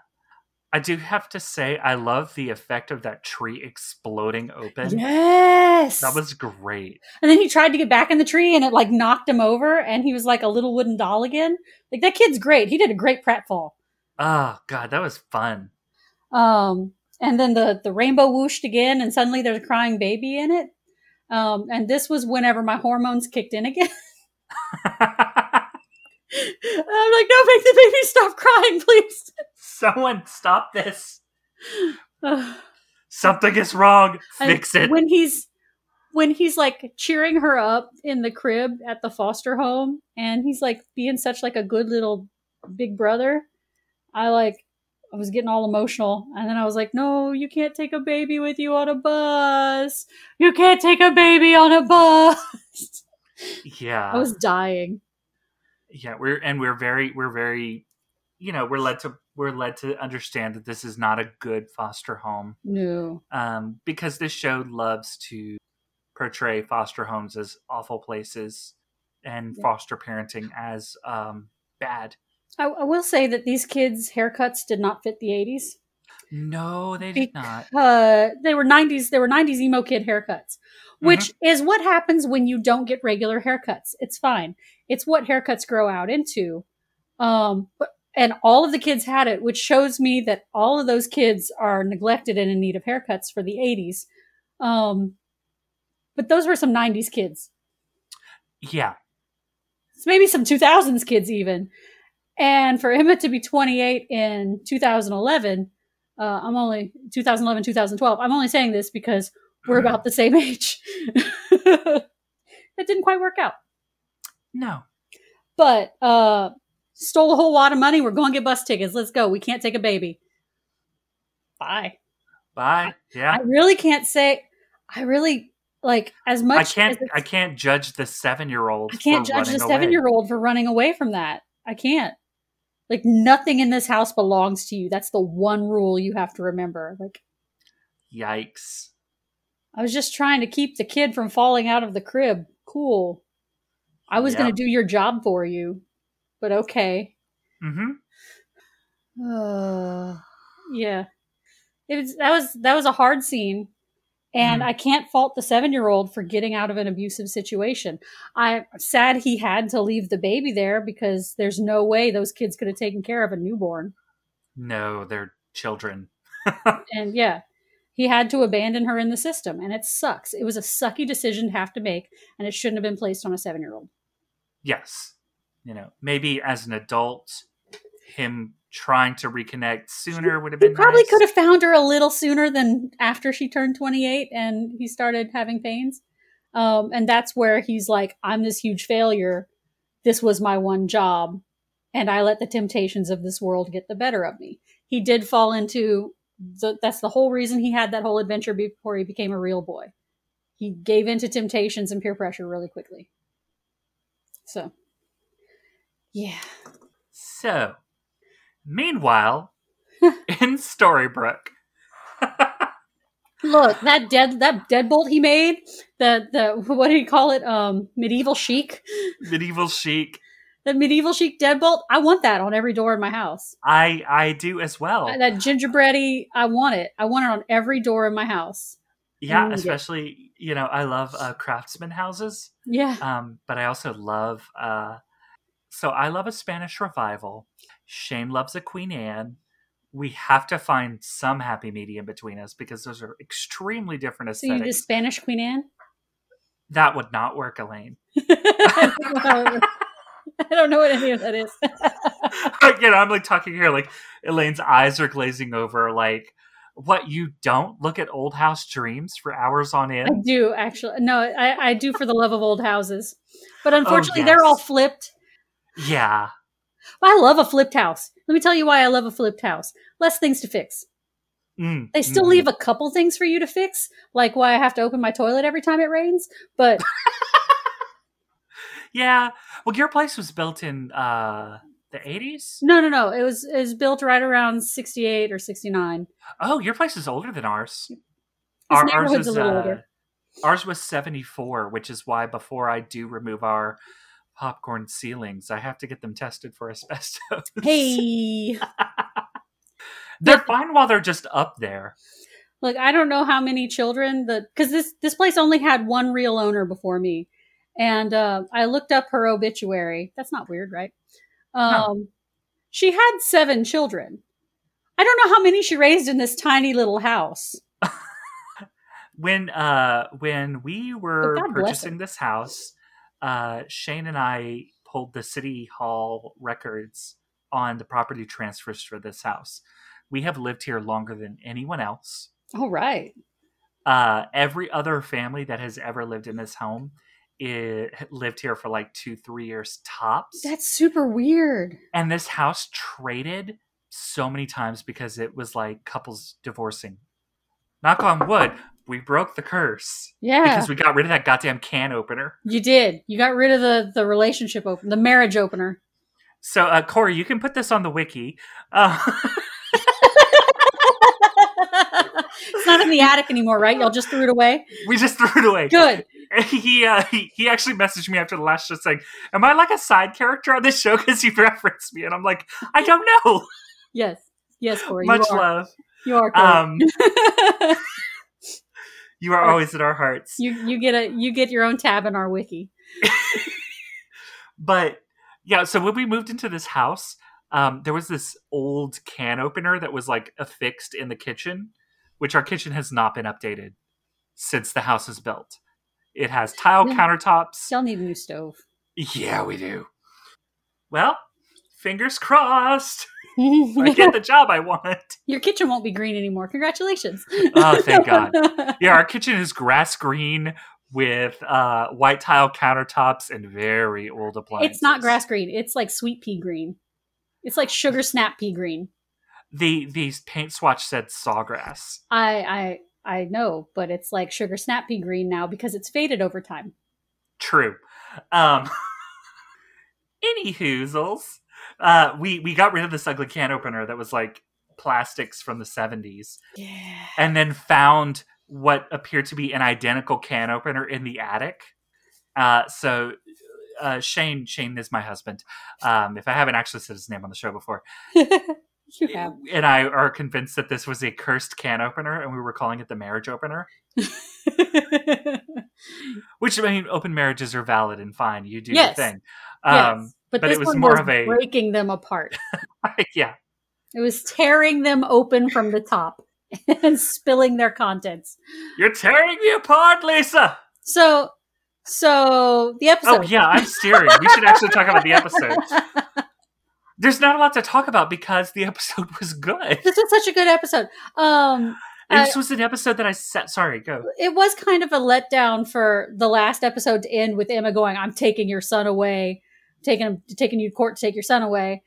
S1: I do have to say, I love the effect of that tree exploding open.
S2: Yes,
S1: That was great.
S2: And then he tried to get back in the tree and it like knocked him over and he was like a little wooden doll again. Like that kid's great. He did a great pratfall.
S1: Oh, God, that was fun.
S2: Um, and then the, the rainbow whooshed again and suddenly there's a crying baby in it. Um, and this was whenever my hormones kicked in again. I'm like, no, make the baby stop crying, please.
S1: Someone stop this. Something is wrong. Fix it.
S2: When he's when he's like cheering her up in the crib at the foster home and he's like being such like a good little big brother, I like I was getting all emotional and then I was like, "No, you can't take a baby with you on a bus. You can't take a baby on a bus."
S1: yeah.
S2: I was dying.
S1: yeah, we're and we're very we're very you know, we're led to we're led to understand that this is not a good foster home.
S2: No.
S1: Um, because this show loves to portray foster homes as awful places and
S2: Yeah.
S1: foster parenting as um bad.
S2: I, I will say that these kids' haircuts did not fit the 80s.
S1: No, they did not.
S2: uh they were 90s they were 90s emo kid haircuts which
S1: Mm-hmm.
S2: is what happens when you don't get regular haircuts it's fine it's what haircuts grow out into Um, but, and all of the kids had it, which shows me that all of those kids are neglected and in need of haircuts for the 80s. Um, but those were some 90s kids.
S1: Yeah.
S2: So maybe some 2000s kids even. And for Emma to be 28 in 2011, uh, I'm only 2011, 2012. I'm only saying this because we're about the same age. that didn't quite work out.
S1: No.
S2: But uh, stole a whole lot of money. We're going to get bus tickets. Let's go. We can't take a baby. Bye.
S1: Bye. Yeah.
S2: I really can't say. I really like as much.
S1: I can't.
S2: as
S1: I can't judge the seven-year-old.
S2: I can't judge the seven year old for running away from that. I can't. Like nothing in this house belongs to you. That's the one rule you have to remember. Like
S1: Yikes.
S2: I was just trying to keep the kid from falling out of the crib. Cool. I was
S1: Yeah.
S2: going to do your job for you. But okay.
S1: Mm-hmm.
S2: Uh, yeah. It was that was that was a hard scene. And
S1: Mhm.
S2: I can't fault the 7-year-old for getting out of an abusive situation. I'm sad he had to leave the baby there because there's no way those kids could have taken care of a newborn.
S1: No, they're children.
S2: And yeah, he had to abandon her in the system and it sucks. It was a sucky decision to have to make and it shouldn't have been placed on a 7-year-old.
S1: Yes. You know, maybe as an adult, him trying to reconnect sooner would have
S2: He
S1: been
S2: probably
S1: nice.
S2: could have found her a little sooner than after she turned 28 and he started having pains. Um, and that's where he's like, I'm this huge failure. This was my one job. And I let the temptations of this world get the better of me. He did fall into the, that's the whole reason he had that whole adventure before he became a real boy. He gave in to temptations and peer pressure really quickly. So, yeah.
S1: So, meanwhile, in Storybrooke,
S2: Look, that dead that deadbolt he made, the the what do you call it? Um medieval chic.
S1: medieval chic,
S2: The medieval chic deadbolt. I want that on every door in my house.
S1: I I do as well.
S2: That gingerbready, I want it. I want it on every door in my house.
S1: yeah,
S2: need it.
S1: especially you know I love uh, craftsman houses,
S2: Yeah.
S1: um, but I also love. Uh, so I love a Spanish revival. Shane loves a Queen Anne. We have to find some happy medium between us because those are extremely different aesthetics.
S2: So you just Spanish Queen Anne?
S1: That would not work, Elaine.
S2: I don't know what any of that is.
S1: know, I'm like talking here, like Elaine's eyes are glazing over. Like, what you don't look at Old House Dreams for hours on end?
S2: I do actually. No, I, I do for the love of old houses. But oh, unfortunately, they're all flipped.
S1: Yeah,
S2: I love a flipped house. Let me tell you why I love a flipped house. Less things to fix.
S1: Mm,
S2: They still
S1: mm.
S2: leave a couple things for you to fix, like why I have to open my toilet every time it rains. But
S1: Yeah. Well, your place was built in uh the 80s.
S2: no, no, no. It was it was built right around sixty eight or sixty nine.
S1: Oh, your place is older than ours.
S2: This neighborhood's a little older.
S1: Ours was 74, which is why before I do remove our popcorn ceilings, I have to get them tested for asbestos.
S2: Hey,
S1: they're fine while they're just up there.
S2: look, I don't know how many children the because this this place only had one real owner before me, and uh, I looked up her obituary. That's not weird, right? Um, she had seven children. I don't know how many she raised in this tiny little house.
S1: when uh when we were purchasing this house uh shane and i pulled the city hall records on the property transfers for this house we have lived here longer than anyone else
S2: All right.
S1: uh every other family that has ever lived in this home it lived here for like two three years tops
S2: That's super weird.
S1: and this house traded so many times because it was like couples divorcing knock on wood we broke the curse
S2: Yeah.
S1: because we got rid of that goddamn can opener.
S2: You did. You got rid of the the relationship open, the marriage opener.
S1: So, uh, Corey, you can put this on the wiki. Uh,
S2: it's not in the attic anymore, right? Y'all just threw it away.
S1: we just threw it away.
S2: Good.
S1: He, uh, he he actually messaged me after the last show saying, "Am I like a side character on this show because you referenced me?" And I'm like, "I don't know."
S2: Yes. Yes, Corey.
S1: Much love.
S2: You are. Corey.
S1: Um, you are always in our hearts.
S2: you you get a you get your own tab in our wiki.
S1: but Yeah, so when we moved into this house, um, there was this old can opener that was like affixed in the kitchen, which our kitchen has not been updated since the house was built. It has tile countertops.
S2: Still need a new stove.
S1: Yeah, we do. Well, fingers crossed. I get the job I want.
S2: Your kitchen won't be green anymore. Congratulations.
S1: Oh, thank God. Yeah, our kitchen is grass green with uh, white tile countertops and very old appliances.
S2: it's not grass green. It's like sweet pea green. It's like sugar snap pea green.
S1: The the paint swatch said sawgrass.
S2: I I I know, but it's like sugar snap pea green now because it's faded over time.
S1: True. Um, any hoozles. Uh, we we got rid of this ugly can opener that was like plastics from the seventies,
S2: Yeah.
S1: and then found what appeared to be an identical can opener in the attic. Uh, so uh, Shane Shane is my husband. Um, if I haven't actually said his name on the show before,
S2: you have.
S1: and I are convinced that this was a cursed can opener, and we were calling it the marriage opener. Which I mean, open marriages are valid and fine. You do
S2: Yes.
S1: your thing.
S2: yes,
S1: Um,
S2: but,
S1: but
S2: this
S1: it was
S2: one
S1: more
S2: was
S1: of a-
S2: breaking them apart.
S1: yeah,
S2: It was tearing them open from the top and spilling their contents.
S1: you're tearing me apart, Lisa.
S2: So, so the episode.
S1: Oh yeah, I'm steering. we should actually talk about the episode. There's not a lot to talk about because the episode was good.
S2: this was such a good episode. Um,
S1: This was an episode that I set. Sorry, go.
S2: it was kind of a letdown for the last episode to end with Emma going, "I'm taking your son away, taking him, taking you to court to take your son away,"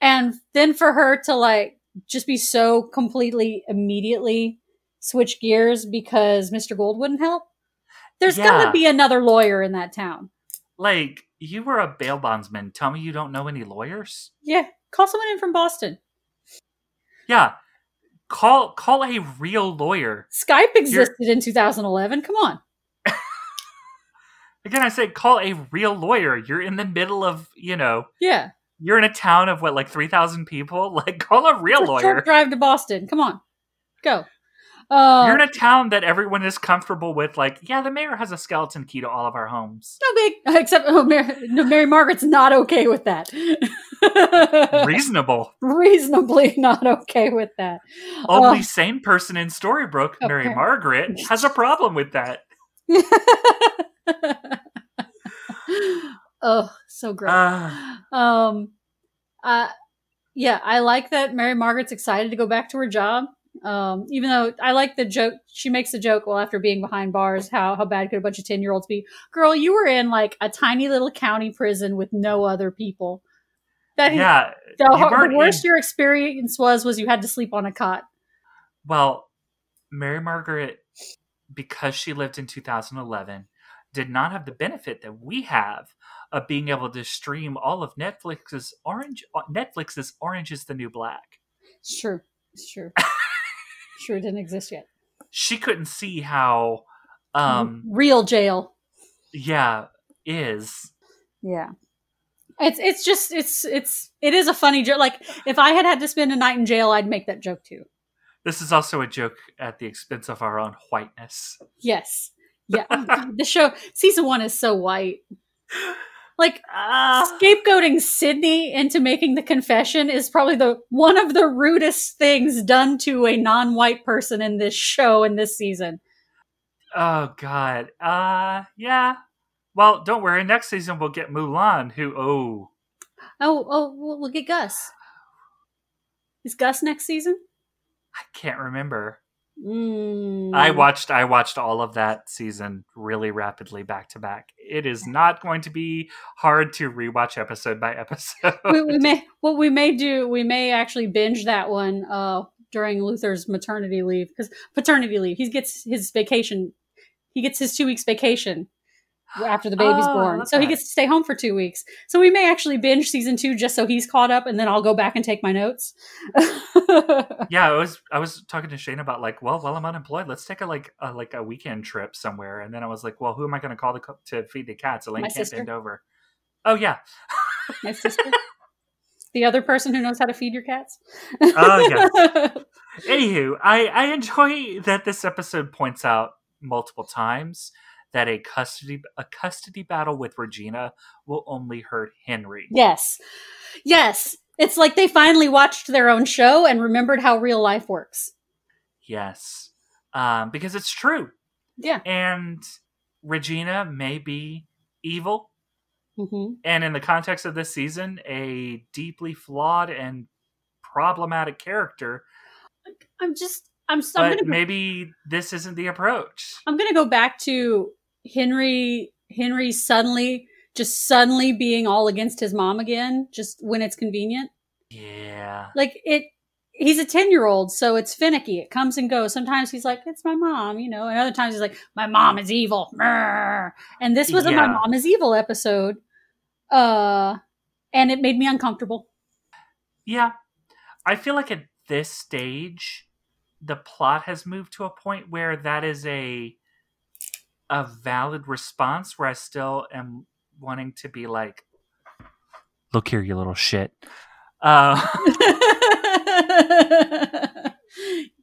S2: and then for her to like just be so completely immediately switch gears because Mr. Gold wouldn't help. There's
S1: Yeah.
S2: gonna be another lawyer in that town.
S1: Like you were a bail bondsman. Tell me you don't know any lawyers.
S2: Yeah, call someone in from Boston.
S1: Yeah, call call a real lawyer.
S2: Skype existed in 2011. Come on.
S1: Again, I say call a real lawyer. You're in the middle of you know
S2: Yeah,
S1: you're in a town of what like 3000 people like call a real
S2: It's
S1: lawyer
S2: drive to Boston. Come on, go. Uh,
S1: you're in a town that everyone is comfortable with like yeah the mayor has a skeleton key to all of our homes
S2: no big. Except oh, Mary, no, Mary Margaret's not okay with that.
S1: reasonable
S2: Reasonably not okay with that.
S1: only
S2: Uh,
S1: sane person in storybrooke mary margaret has a problem with that
S2: oh, so great.
S1: uh,
S2: um, uh, yeah, I like that Mary Margaret's excited to go back to her job. Um, even though I like the joke, she makes the joke, well, after being behind bars, how, how bad could a bunch of 10 year olds be? Girl, you were in like a tiny little county prison with no other people. That
S1: yeah
S2: the, the worst
S1: in-
S2: your experience was, was you had to sleep on a cot.
S1: well mary margaret because she lived in 2011 did not have the benefit that we have of being able to stream all of netflix's orange uh, netflix's orange is the new black
S2: It's true. It's true. sure, it didn't exist yet.
S1: she couldn't see how um
S2: Real jail.
S1: yeah is
S2: Yeah. It's it's just it's it's it is a funny joke. Like if I had had to spend a night in jail, I'd make that joke too.
S1: this is also a joke at the expense of our own whiteness
S2: Yes. Yeah. the show season one is so white. Like
S1: ah
S2: scapegoating Sidney into making the confession is probably the one of the rudest things done to a non-white person in this show in this season.
S1: oh god uh yeah well don't worry next season we'll get mulan who oh
S2: Oh, oh, we'll, we'll get Gus. Is Gus next season?
S1: i can't remember
S2: Mm.
S1: i watched i watched all of that season really rapidly back to back. It is not going to be hard to rewatch episode by episode.
S2: We, we may what we may do we may actually binge that one uh during luther's maternity leave because paternity leave he gets his vacation he gets his two weeks vacation after the baby's
S1: Oh,
S2: born.
S1: Love
S2: so he gets to stay home for two weeks. So we may actually binge season two just so he's caught up and then i'll go back and take my notes.
S1: Yeah i was i was talking to shane about like well while i'm unemployed let's take a like a like a weekend trip somewhere. And then i was like well who am i going to call to, co- to feed the cats? Elaine
S2: My
S1: can't
S2: sister.
S1: bend over. Oh yeah.
S2: My sister. The other person who knows how to feed your cats?
S1: Oh, yes. Anywho, I, I enjoy that this episode points out multiple times that a custody a custody battle with Regina will only hurt Henry.
S2: Yes. Yes. It's like they finally watched their own show and remembered how real life works.
S1: Yes. Um, because it's true.
S2: Yeah.
S1: And Regina may be evil,
S2: hmm
S1: and in the context of this season, a deeply flawed and problematic character.
S2: I'm just, I'm, s- I'm
S1: But
S2: gonna,
S1: maybe this isn't the approach.
S2: I'm gonna go back to Henry. Henry suddenly, just suddenly being all against his mom again, just when it's convenient.
S1: Yeah.
S2: Like it, he's a ten year old, so it's finicky. It comes and goes. Sometimes he's like, "It's my mom," you know, and other times he's like, "My mom is evil." And this was a "My mom is evil" episode, uh, and it made me uncomfortable.
S1: Yeah. I feel like at this stage, the plot has moved to a point where that is a a valid response where I still am wanting to be like, look here, you little shit. Uh,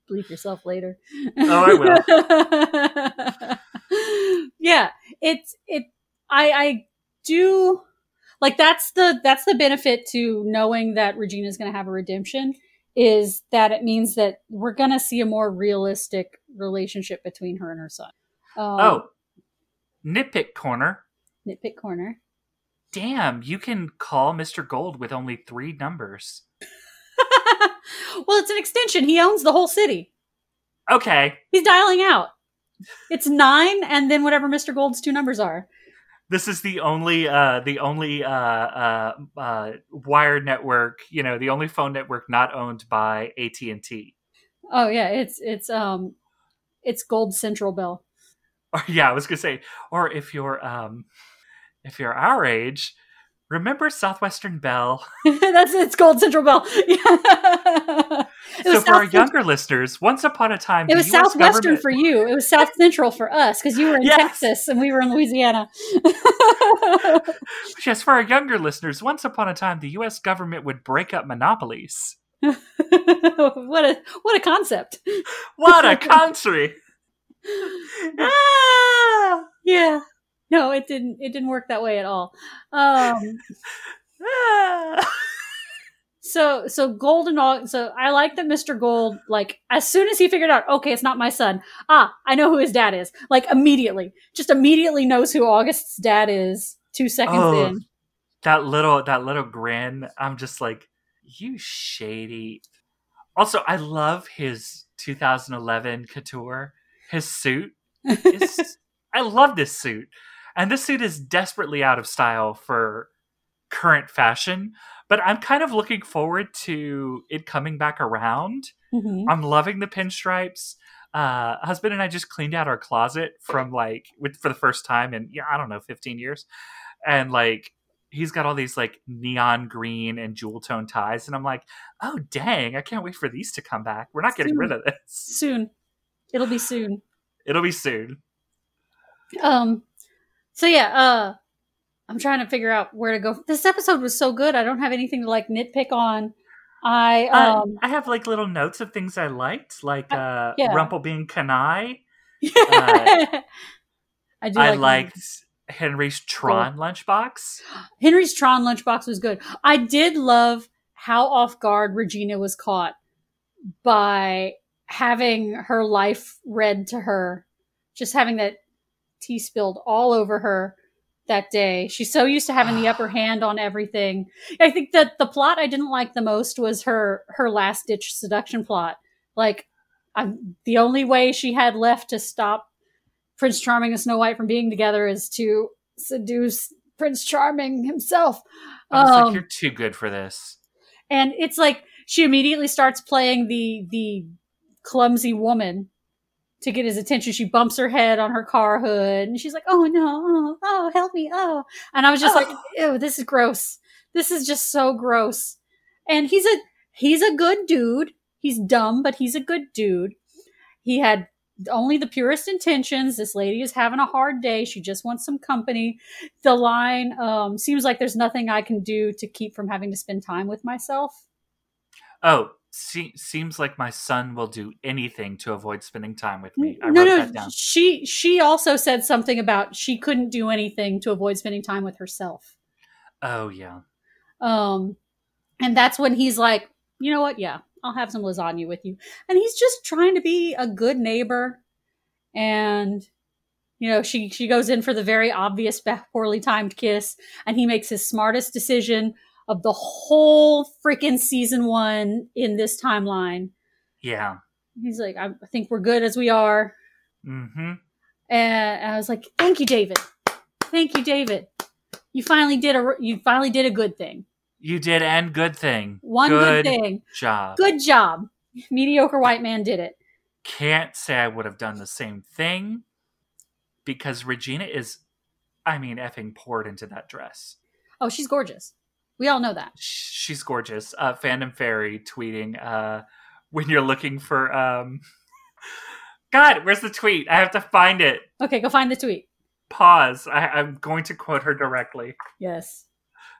S2: Bleep yourself later.
S1: Oh,
S2: I will. yeah, it's it. I I do like that's the that's the benefit to knowing that Regina's going to have a redemption is that it means that we're going to see a more realistic relationship between her and her son. Um,
S1: oh, nitpick corner.
S2: nitpick corner.
S1: Damn, you can call Mr. Gold with only three numbers.
S2: well, it's an extension. He owns the whole city.
S1: Okay,
S2: He's dialing out. It's nine, and then whatever Mr. Gold's two numbers are.
S1: this is the only uh the only uh uh uh wired network, you know, the only phone network not owned by AT&T.
S2: Oh yeah, it's it's um, it's Gold Central Bell.
S1: Or yeah, I was going to say or if you're um if you're our age, remember Southwestern Bell?
S2: That's it's Gold Central Bell. Yeah.
S1: So for our younger listeners, once upon a time
S2: It was Southwestern
S1: government-
S2: for you. It was South Central for us because you were in
S1: Yes.
S2: Texas and we were in Louisiana.
S1: Yes, for our younger listeners, once upon a time the US government would break up monopolies.
S2: what a what a concept.
S1: What a country! Ah!
S2: Yeah. No, it didn't. It didn't work that way at all. Um,
S1: Ah!
S2: so so golden all so i like that mr gold like as soon as he figured out okay it's not my son ah i know who his dad is like immediately just immediately knows who august's dad is two seconds
S1: Oh.
S2: in
S1: that little that little grin i'm just like you shady also i love his 2011 couture his suit. Is i love this suit. And this suit is desperately out of style for current fashion but i'm kind of looking forward to it coming back around.
S2: Mhm.
S1: i'm loving the pinstripes. Uh husband and i just cleaned out our closet from like with for the first time in yeah i don't know 15 years. And like he's got all these like neon green and jewel tone ties. And i'm like oh dang i can't wait for these to come back. We're not getting rid of this.
S2: Soon it'll be soon.
S1: It'll be soon.
S2: Um so yeah uh i'm trying to figure out where to go. This episode was so good i don't have anything to like nitpick on. I
S1: uh,
S2: um
S1: i have like little notes of things i liked like uh
S2: yeah.
S1: rumple being kanai.
S2: I do
S1: i
S2: like
S1: liked henry's tron lunchbox.
S2: Henry's Tron lunchbox was good. I did love how off guard Regina was caught by having her life read to her, just having that tea spilled all over her that day. She's so used to having the upper hand on everything. I think that the plot I didn't like the most was her her last ditch seduction plot. Like, I'm, the only way she had left to stop Prince Charming and Snow White from being together is to seduce Prince Charming himself.
S1: i was
S2: Um,
S1: like you're too good for this
S2: and it's like she immediately starts playing the the clumsy woman to get his attention. She bumps her head on her car hood and she's like, "Oh no, oh, oh help me, oh!" And I was just like, "Ew, this is gross. This is just so gross." And he's a he's a good dude. He's dumb, but he's a good dude. He had only the purest intentions. This lady is having a hard day. She just wants some company. The line um, seems like there's nothing I can do to keep from having to spend time with myself.
S1: Oh, Se- seems like my son will do anything to avoid spending time with me. I
S2: no,
S1: wrote
S2: no.
S1: that down.
S2: She she also said something about she couldn't do anything to avoid spending time with herself.
S1: Oh yeah.
S2: Um, and that's when he's like, you know what? Yeah, I'll have some lasagna with you. And he's just trying to be a good neighbor. And you know, she she goes in for the very obvious poorly timed kiss, and he makes his smartest decision of the whole freaking season one in this timeline.
S1: Yeah.
S2: He's like, I think we're good as we are.
S1: Mm-hmm.
S2: And I was like, "Thank you, David. Thank you, David. You finally did a you finally did a good thing.
S1: You did and good thing.
S2: One good, thing.
S1: job.
S2: Good job. Mediocre white man did it.
S1: Can't say I would have done the same thing because Regina is, I mean, effing poured into that dress.
S2: Oh, she's gorgeous. We all know that.
S1: She's gorgeous. Uh, Fandom Fairy tweeting uh, when you're looking for. Um... God, where's the tweet? I have to find it.
S2: Okay, go find the tweet.
S1: Pause. I- I'm going to quote her directly
S2: Yes.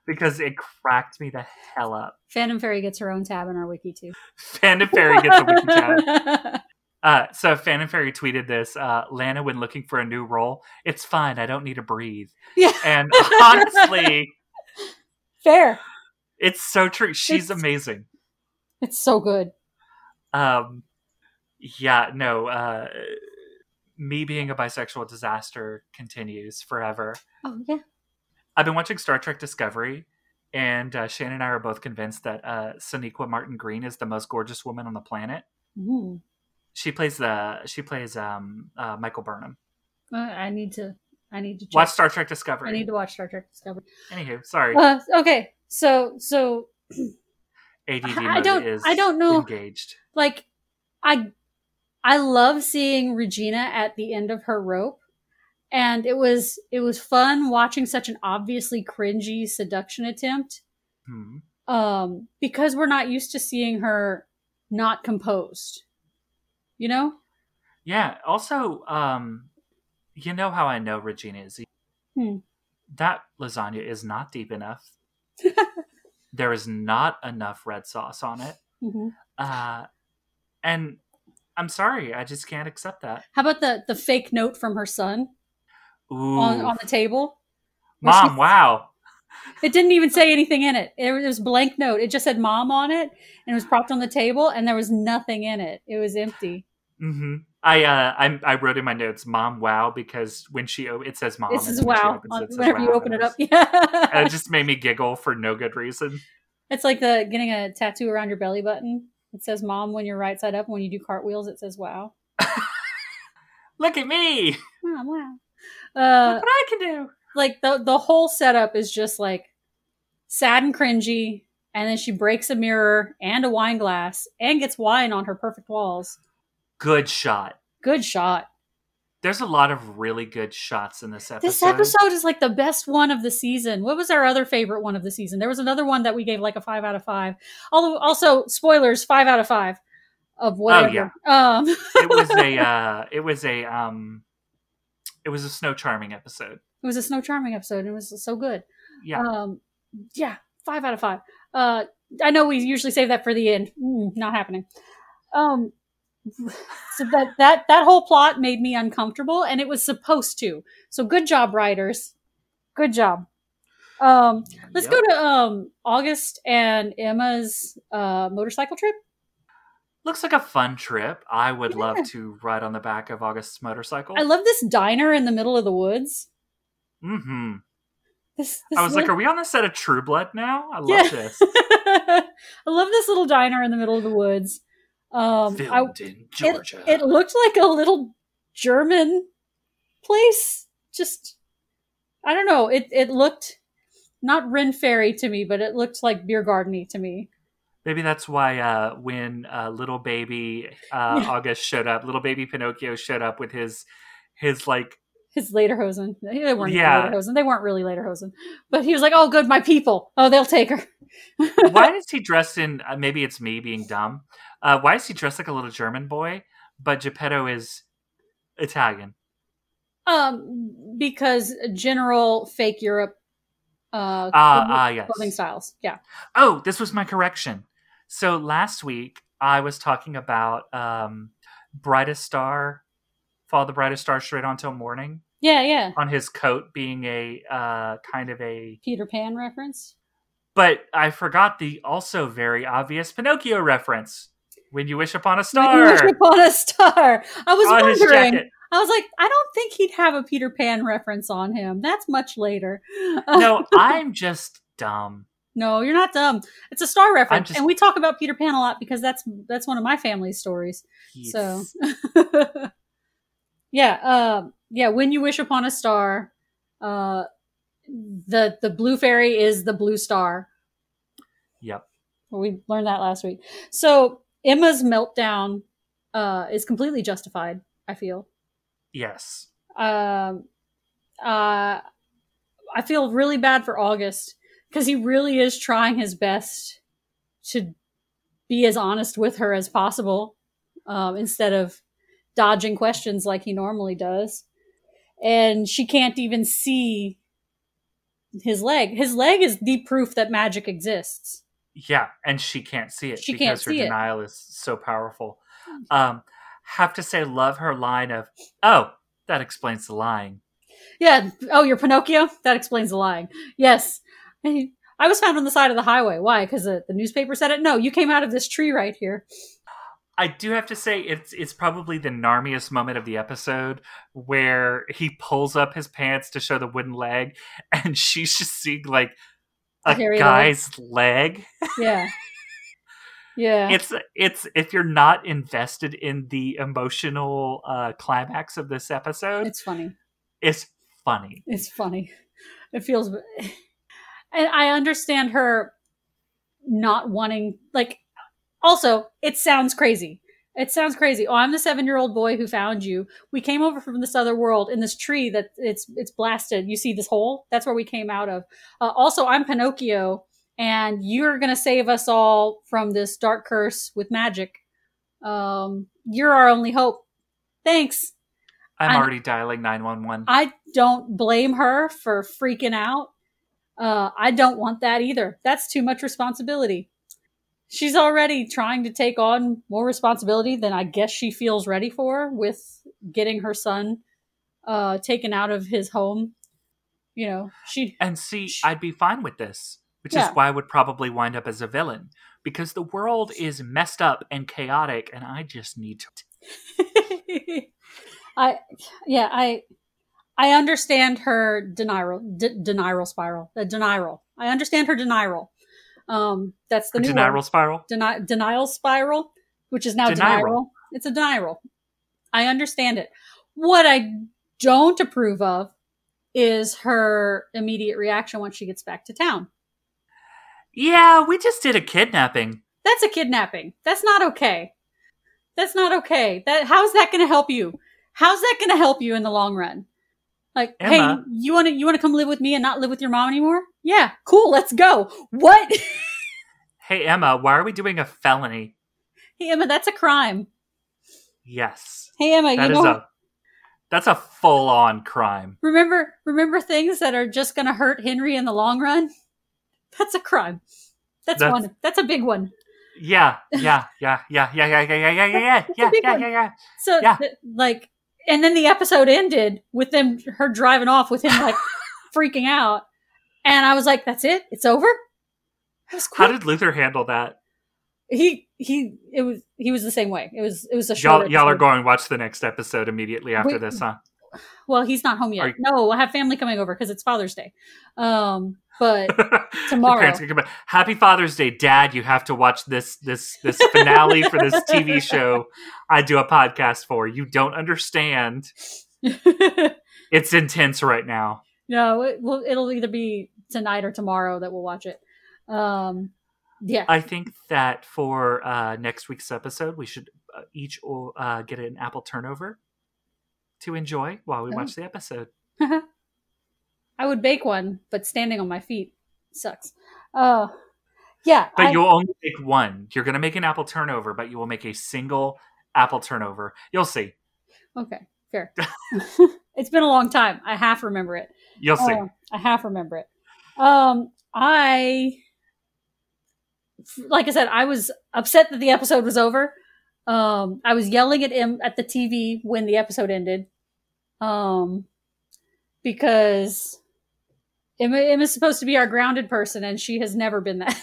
S1: because it cracked me the hell up.
S2: Phantom Fairy gets her own tab in our wiki too.
S1: Fandom Fairy gets a wiki tab. Uh, so Phantom Fairy tweeted this. Uh, Lana, when looking for a new role, it's fine. I don't need to breathe.
S2: yeah,
S1: And honestly,
S2: fair.
S1: it's so true. She's
S2: It's-
S1: amazing.
S2: It's so good.
S1: Um, yeah, no. Uh, me being a bisexual disaster continues forever.
S2: Oh yeah.
S1: I've been watching Star Trek Discovery, and uh, Shane and I are both convinced that uh, Sonequa Martin Green is the most gorgeous woman on the planet.
S2: Mm.
S1: She plays the she plays um, uh, Michael Burnham.
S2: Uh, I need to. I need to check.
S1: Watch Star Trek Discovery.
S2: I need to watch Star Trek Discovery.
S1: Anywho, sorry.
S2: Uh, okay, so so
S1: ADD
S2: I
S1: mode
S2: don't-
S1: is
S2: I don't know.
S1: engaged.
S2: like I I love seeing Regina at the end of her rope. And it was it was fun watching such an obviously cringy seduction attempt.
S1: Hmm.
S2: Um, because we're not used to seeing her not composed. You know?
S1: Yeah. Also, um, you know how I know Regina is.
S2: Hmm.
S1: That lasagna is not deep enough. there is not enough red sauce on it.
S2: hmm
S1: Uh, and I'm sorry, I just can't accept that.
S2: How about the the fake note from her son
S1: Ooh,
S2: on, on the table?
S1: mom!
S2: she-
S1: Wow.
S2: It didn't even say anything in it. It was blank note. It just said mom on it and it was propped on the table and there was nothing in it. It was empty.
S1: Hmm I uh, I I wrote in my notes, "Mom, wow," because when she o- it says "mom,"
S2: This is
S1: then when she
S2: wow.
S1: opens it,
S2: Whenever you open it up, yeah.
S1: and it just made me giggle for no good reason.
S2: It's like the getting a tattoo around your belly button. It says mom when you're right side up. When you do cartwheels, it says wow.
S1: Look at me!
S2: Wow, wow. Uh,
S1: Look what I can do.
S2: like the the whole setup is just like sad and cringy, and then she breaks a mirror and a wine glass and gets wine on her perfect walls.
S1: Good shot.
S2: Good shot.
S1: There's a lot of really good shots in this episode.
S2: This episode is like the best one of the season. What was our other favorite one of the season? There was another one that we gave like a five out of five. Although, also spoilers, five out of five of whatever. Oh Um,
S1: it was a uh, it was a um, it was a snow charming episode.
S2: it was a Snow Charming episode. And it was so good.
S1: Yeah,
S2: Um, yeah, five out of five. Uh, I know we usually save that for the end. Mm, not happening. Um, so that that that whole plot made me uncomfortable, and it was supposed to. So good job, writers. Good job. Um, let's
S1: Yep.
S2: go to um August and Emma's uh motorcycle trip.
S1: Looks like a fun trip. I would love to ride on the back of August's motorcycle.
S2: I love this diner in the middle of the woods.
S1: mm-hmm
S2: This, this
S1: I was like, are we on the set of True Blood now? I love
S2: Yeah.
S1: this.
S2: I love this little diner in the middle of the woods. Um, I,
S1: in Georgia.
S2: It looked like a little German place. Just, I don't know. It it looked not Ren Faire to me, but it looked like beer gardeny to me.
S1: Maybe that's why uh, when uh, little baby uh, August showed up, little baby Pinocchio showed up with his his like
S2: His lederhosen. They weren't
S1: Yeah.
S2: lederhosen. They weren't really lederhosen. But he was like, "Oh, good, my people. Oh, they'll take her."
S1: Why is he dressed in uh, maybe it's me being dumb uh, why is he dressed like a little german boy but geppetto is italian
S2: um, because general fake Europe uh,
S1: ah ah yes
S2: clothing styles. Yeah.
S1: oh this was my correction So last week I was talking about um, brightest star, follow the brightest star straight on till morning.
S2: Yeah, yeah.
S1: On his coat being a uh, kind of a
S2: Peter Pan reference.
S1: But I forgot the also very obvious Pinocchio reference. When you wish upon a star.
S2: When you wish upon a star. I was
S1: on
S2: wondering. I was like, I don't think he'd have a Peter Pan reference on him. That's much later.
S1: No, I'm just dumb.
S2: no, you're not dumb. It's a star reference,
S1: just-
S2: and we talk about Peter Pan a lot because that's that's one of my family's stories. So, yeah, uh, yeah. When you wish upon a star, uh, the the blue fairy is the blue star.
S1: Yep.
S2: We learned that last week. So Emma's meltdown uh, is completely justified. I feel.
S1: Yes.
S2: Um, uh, I feel really bad for August because he really is trying his best to be as honest with her as possible um, instead of dodging questions like he normally does. And she can't even see his leg. His leg is the proof that magic exists.
S1: Yeah, and she can't see it
S2: She
S1: because
S2: can't
S1: her
S2: see it.
S1: denial is so powerful. Um, have to say, love her line of, "Oh, that explains the lying."
S2: Yeah. Oh, you're Pinocchio? That explains the lying. Yes. I was found on the side of the highway. Why? Because the, the newspaper said it? No, you came out of this tree right here.
S1: I do have to say it's it's probably the narmiest moment of the episode where he pulls up his pants to show the wooden leg, and she's just seeing like
S2: A hairy leg.
S1: guy's leg.
S2: Yeah. Yeah.
S1: It's it's if you're not invested in the emotional uh, climax of this episode,
S2: it's funny.
S1: it's funny.
S2: It's funny. It feels, and I understand her not wanting. Like, also, it sounds crazy. It sounds crazy. Oh, I'm the seven year old boy who found you. We came over from this other world in this tree that it's it's blasted. You see this hole? That's where we came out of. Uh, also, I'm Pinocchio, and you're gonna save us all from this dark curse with magic. Um, you're our only hope. Thanks.
S1: I'm
S2: I-
S1: already dialing nine one one.
S2: I don't blame her for freaking out. Uh, I don't want that either. That's too much responsibility. She's already trying to take on more responsibility than I guess she feels ready for with getting her son uh, taken out of his home. You know, she.
S1: And see, I'd be fine with this, which
S2: Yeah.
S1: is why I would probably wind up as a villain because the world is messed up and chaotic, and I just need to.
S2: I, yeah, I, I understand her denial, d- denial spiral, the denial. I understand her denial. Um, that's the new
S1: denial
S2: one.
S1: spiral.
S2: Deni- denial spiral, which is now
S1: Denial.
S2: denial. It's a denial. I understand it. What I don't approve of is her immediate reaction once she gets back to town.
S1: Yeah, we just did a kidnapping.
S2: That's a kidnapping. That's not okay. That's not okay. That how's that going to help you? How's that going to help you in the long run? Like,
S1: Emma.
S2: hey, you want to you want to come live with me and not live with your mom anymore? Yeah, cool. Let's go. What?
S1: Hey Emma, why are we doing a felony?
S2: hey Emma, that's a crime.
S1: Yes,
S2: Hey Emma,
S1: that
S2: you
S1: is
S2: know
S1: a that's a full on crime.
S2: remember remember things that are just going to hurt Henry in the long run? That's a crime. That's,
S1: That's-
S2: one. That's a big one.
S1: Yeah, yeah, yeah, yeah, yeah, yeah, yeah, yeah, yeah, yeah, yeah, yeah, yeah, yeah, yeah.
S2: So
S1: Yeah.
S2: th- like and then the episode ended with them her driving off with him like freaking out. And I was like, that's it? It's over?
S1: How did Luther handle that?
S2: he he it was he was the same way. It was it was a short
S1: Y'all, y'all are going watch the next episode immediately after
S2: Wait.
S1: this, huh?
S2: Well, he's not home yet.
S1: You-
S2: No, I have family coming over because it's Father's Day. Um, but tomorrow.
S1: parents can come back. Happy Father's Day, Dad! You have to watch this this this finale for this TV show. I do a podcast for. You don't understand. It's intense right now.
S2: No, it, will it'll either be tonight or tomorrow that we'll watch it. Um, yeah,
S1: I think that for uh, next week's episode, we should uh, each uh, get an apple turnover to enjoy while we
S2: Oh.
S1: watch the episode.
S2: I would bake one, but standing on my feet sucks. Uh, yeah,
S1: But
S2: I-
S1: you'll only make one. You're going to make an apple turnover, but you will make a single apple turnover. You'll see.
S2: okay, fair. it's been a long time. I half remember it.
S1: You'll see.
S2: Uh, I half remember it. Um, I like I said, I was upset that the episode was over. Um, I was yelling at him at the TV when the episode ended. Um, because Emma, Emma's supposed to be our grounded person, and she has never been that.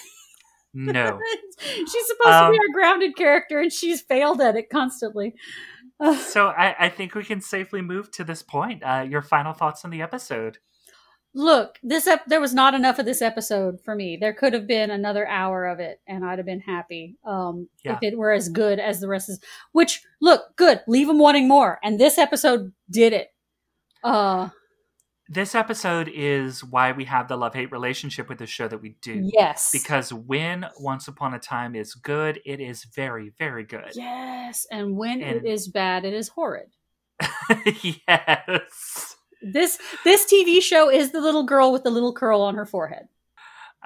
S1: No.
S2: she's supposed um, to be
S1: Um,
S2: our grounded character, and she's failed at it constantly.
S1: So I, I think we can safely move to this point. Uh, your final thoughts on the episode?
S2: look, this ep- there was not enough of this episode for me. There could have been another hour of it, and I'd have been happy. Um,
S1: Yeah.
S2: if it were as good as the rest is. Which look good, leave them wanting more, and this episode did it. Uh,
S1: This episode is why we have the love hate relationship with the show that we do.
S2: yes,
S1: Because when Once Upon a Time is good, it is very, very good.
S2: yes, and when
S1: And-
S2: it is bad, it is horrid.
S1: yes.
S2: This this TV show is the little girl with the little curl on her forehead.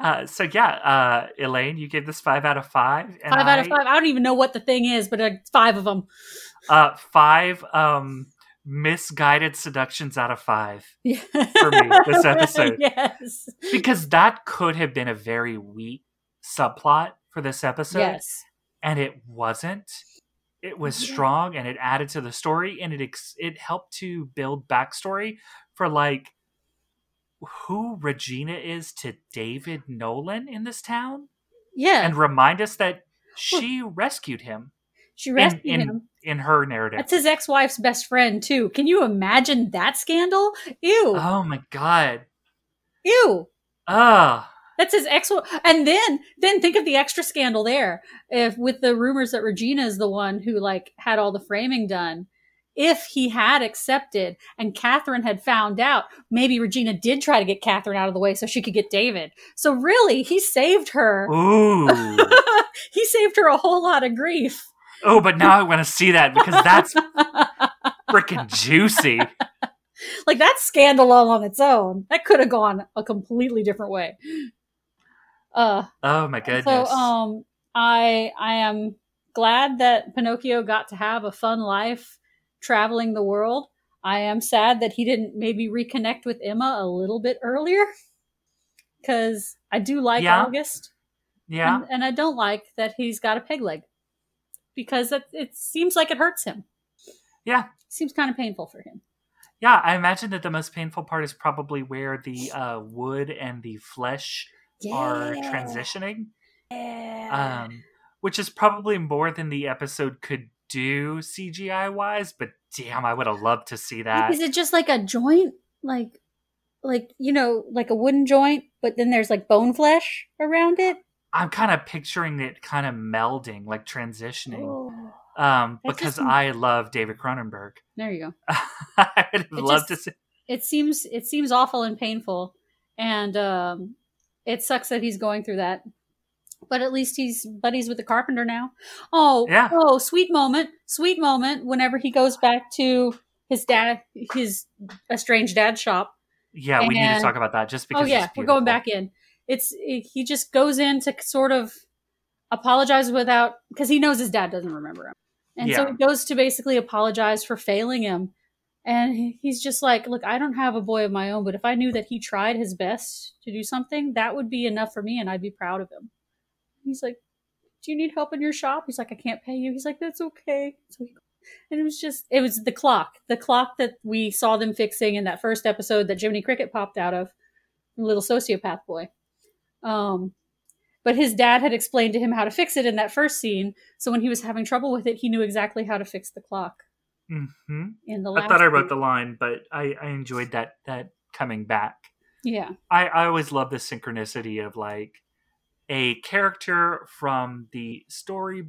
S1: Uh, so yeah, uh, Elaine, you gave this five out of five. and
S2: Five out of
S1: I-
S2: five. I don't even know what the thing is, but it's five of them.
S1: Uh, five um, misguided seductions out of five.
S2: Yeah.
S1: For me, this episode.
S2: yes.
S1: Because that could have been a very weak subplot for this episode.
S2: yes.
S1: and it wasn't. It was
S2: Yeah.
S1: strong and it added to the story and it ex- it helped to build backstory for like who Regina is to David Nolan in this town
S2: Yeah.
S1: and remind us that she rescued him
S2: she
S1: in,
S2: rescued
S1: in,
S2: him.
S1: in her narrative.
S2: That's his ex-wife's best friend too. Can you imagine that scandal? Ew.
S1: Oh my god.
S2: Ew.
S1: Ah.
S2: That's his ex wife. and then then think of the extra scandal there. If with the rumors that Regina is the one who like had all the framing done. If he had accepted and Catherine had found out, maybe Regina did try to get Catherine out of the way so she could get David. So really, he saved her.
S1: Ooh.
S2: he saved her a whole lot of grief.
S1: Oh, but now I want to see that because that's freaking juicy.
S2: like that's scandal all on its own. That could have gone a completely different way. Uh
S1: Oh my goodness.
S2: so um I I am glad that Pinocchio got to have a fun life traveling the world. I am sad that he didn't maybe reconnect with Emma a little bit earlier cuz I do like
S1: Yeah.
S2: August.
S1: yeah.
S2: And, and I don't like that he's got a peg leg because that, it seems like it hurts him.
S1: Yeah.
S2: Seems kind of painful for him.
S1: Yeah, I imagine that the most painful part is probably where the uh, wood and the flesh are transitioning,
S2: Yeah.
S1: um, which is probably more than the episode could do CGI wise. But damn, I would have loved to see that.
S2: Is it just like a joint, like, like you know, like a wooden joint, but then there's like bone flesh around it?
S1: I'm kind of picturing it kind of melding, like transitioning,
S2: Oh,
S1: um,
S2: That
S1: because
S2: just-
S1: I love David Cronenberg.
S2: there you go.
S1: I would loved
S2: just-
S1: to see.
S2: It seems it seems awful and painful, and um, it sucks that he's going through that. But at least he's buddies with the carpenter now. Oh,
S1: Yeah.
S2: oh, sweet moment, sweet moment. Whenever he goes back to his dad, his estranged dad's shop,
S1: Yeah, we need to talk about that just because.
S2: oh yeah, we're going back in. It's it, he just goes in to sort of apologize without because he knows his dad doesn't remember him, and so he goes to basically apologize for failing him. And he's just like, look, I don't have a boy of my own, but if I knew that he tried his best to do something, that would be enough for me, and I'd be proud of him. He's like, do you need help in your shop? He's like, I can't pay you. He's like, that's okay. So he, and it was just, it was the clock, the clock that we saw them fixing in that first episode that Jiminy Cricket popped out of, little sociopath boy. Um, but his dad had explained to him how to fix it in that first scene. So when he was having trouble with it, he knew exactly how to fix the clock
S1: hmm
S2: in the
S1: I thought I wrote the line, but I, I enjoyed that that coming back.
S2: Yeah.
S1: I, I always love the synchronicity of like a character from the story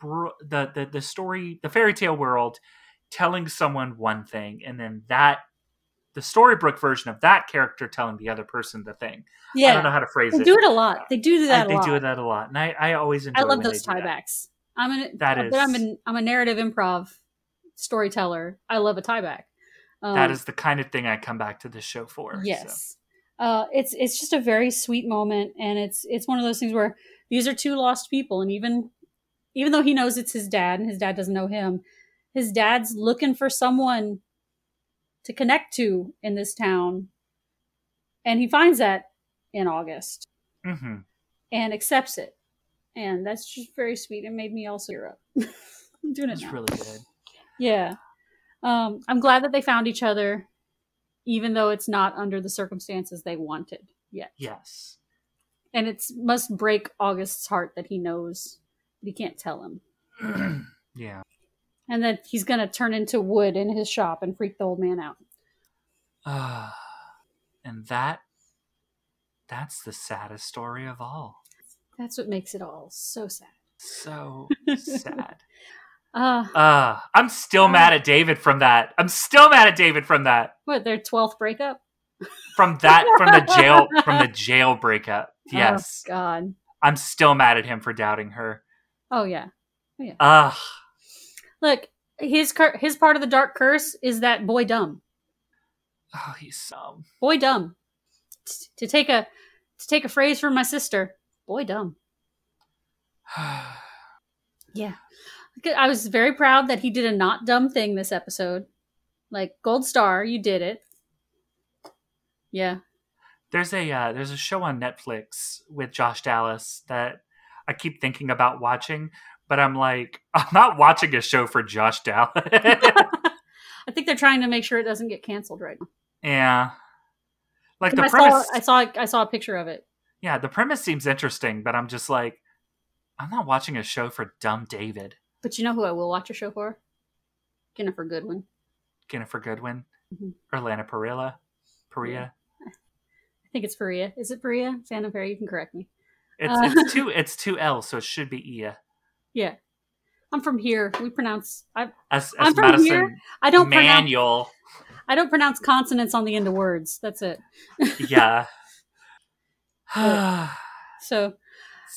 S1: the, the the story the fairy tale world telling someone one thing and then that the storybook version of that character telling the other person the thing.
S2: Yeah.
S1: I don't know how to phrase
S2: They
S1: it.
S2: do it a lot. They do that
S1: I- they
S2: lot.
S1: do that a lot, and I, I always enjoy.
S2: I love those
S1: they
S2: tiebacks. I'm an
S1: That
S2: but I'm an I'm a narrative improv storyteller. I love a tieback. Um,
S1: That is the kind of thing I come back to this show for. so.
S2: yes. Uh, it's it's just a very sweet moment, and it's it's one of those things where these are two lost people, and even even though he knows it's his dad, and his dad doesn't know him, his dad's looking for someone to connect to in this town, and he finds that in August
S1: hmm
S2: and accepts it. and that's just very sweet. It made me also tear up. I'm doing it
S1: It's really good.
S2: Yeah. Um, I'm glad that they found each other, even though it's not under the circumstances they wanted yet.
S1: Yes.
S2: And it must break August's heart that he knows, but he can't tell him.
S1: yeah.
S2: And that he's going to turn into wood in his shop and freak the old man out.
S1: Uh, and that that's the saddest story of all.
S2: That's what makes it all so sad.
S1: So sad.
S2: Uh,
S1: Uh, I'm still mad at David from that. I'm still mad at David from that.
S2: what, their 12th breakup?
S1: From that from the jail from the jail breakup. Yes.
S2: Oh, God.
S1: I'm still mad at him for doubting her.
S2: Oh, yeah.
S1: Ugh.
S2: Look, his cur- his part of the dark curse is that boy dumb.
S1: Oh, he's so
S2: Boy dumb. T- to take a to take a phrase from my sister, boy dumb. Yeah. I was very proud that he did a not dumb thing this episode. Like gold star, you did it. Yeah.
S1: There's a uh, there's a show on Netflix with Josh Dallas that I keep thinking about watching, but I'm like, I'm not watching a show for Josh Dallas.
S2: I think they're trying to make sure it doesn't get canceled right now.
S1: yeah. Like the
S2: I
S1: premise
S2: saw I saw I saw a picture of it.
S1: Yeah, the premise seems interesting, but I'm just like I'm not watching a show for dumb David.
S2: But you know who I will watch a show for? Ginnifer Goodwin.
S1: Ginnifer Goodwin,
S2: Mhm.
S1: Orlana Parrilla, Perea.
S2: I think it's Faria. Is it Faria? Santa Fair, you can correct me.
S1: It's
S2: Uh.
S1: it's two it's two L, so it should be Ia.
S2: Yeah. I'm from here. We pronounce I
S1: As,
S2: I'm from
S1: Madison
S2: here. I don't pronounce I don't pronounce consonants on the end of words. That's it.
S1: yeah.
S2: So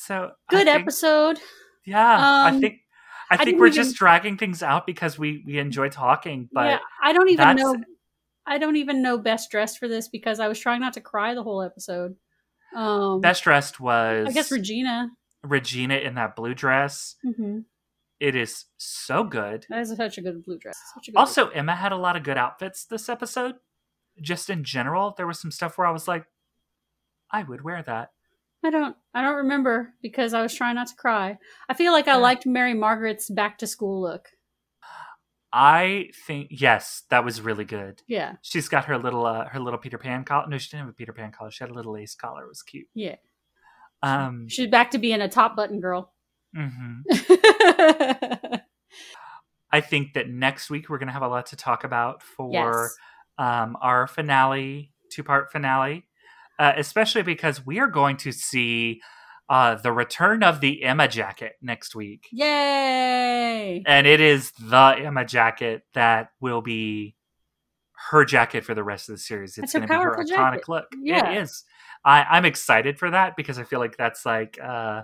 S1: so
S2: good
S1: think-
S2: episode.
S1: Yeah, I
S2: Um,
S1: think I think
S2: didn't
S1: we're
S2: even-
S1: just dragging things out because we we enjoy talking, but
S2: yeah, I don't even know. I don't even know best dressed for this because I was trying not to cry the whole episode. Um,
S1: best dressed was
S2: I guess Regina.
S1: Regina in that blue dress.
S2: hmm
S1: It is so good.
S2: That is such a good blue dress. Good
S1: Also, Emma had a lot of good outfits this episode. Just in general, there was some stuff where I was like, I would wear that.
S2: I don't. I don't remember because I was trying not to cry. I feel like I liked Mary Margaret's back to school look.
S1: I think yes, that was really good.
S2: Yeah,
S1: She's got her little uh, her little Peter Pan collar. No, she didn't have a Peter Pan collar. She had a little lace collar. It was cute.
S2: yeah.
S1: Um,
S2: She's back to being a top button girl.
S1: mhm. I think that next week we're going to have a lot to talk about for
S2: yes.
S1: um, our finale, two part finale, uh, especially because we are going to see uh, the return of the Emma jacket next week.
S2: Yay!
S1: And it is the Emma jacket that will be her jacket for the rest of the series. It's going to be her iconic
S2: jacket.
S1: look.
S2: Yeah.
S1: It is. I, I'm excited for that because I feel like that's like uh,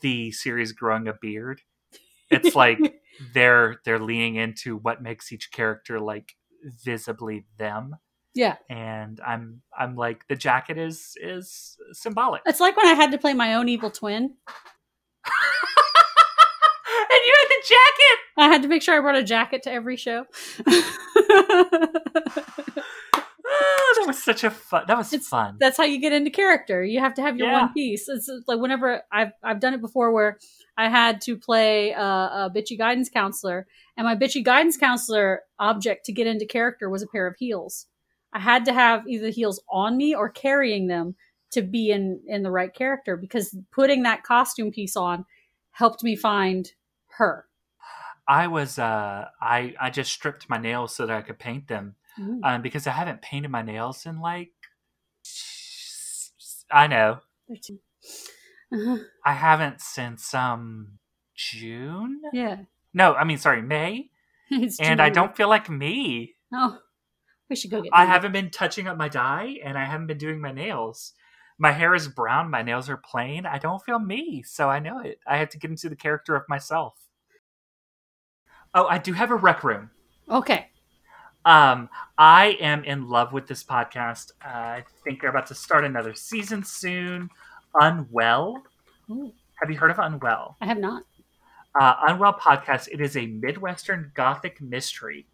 S1: the series growing a beard. It's like they're they're leaning into what makes each character like visibly them
S2: yeah.
S1: and i'm i'm like the jacket is is symbolic
S2: It's like when I had to play my own evil twin.
S1: you had the jacket
S2: I had to make sure I brought a jacket to every show.
S1: oh, that was such a fun that was
S2: It's-
S1: fun
S2: That's how you get into character. You have to have your
S1: Yeah.
S2: one piece. It's like whenever I've I've done it before, where I had to play a, a bitchy guidance counselor, and my bitchy guidance counselor object to get into character was a pair of heels. I had to have either heels on me or carrying them to be in in the right character because putting that costume piece on helped me find her.
S1: i was uh i i just stripped my nails so that i could paint them um because i haven't painted my nails in like i know
S2: They're too- Uh-huh.
S1: i haven't since um june
S2: Yeah.
S1: no i mean sorry may and
S2: too
S1: i don't feel like me
S2: Oh, we should go get.
S1: I
S2: them.
S1: haven't been touching up my dye and I haven't been doing my nails. My hair is brown, my nails are plain. I don't feel me, so I know it. I have to get into the character of myself. Oh, I do have a rec room.
S2: Okay.
S1: Um, I am in love with this podcast. Uh, I think they're about to start another season soon. Unwell.
S2: Ooh,
S1: Have you heard of Unwell?
S2: I have not.
S1: uh, Unwell podcast. It is a Midwestern Gothic mystery.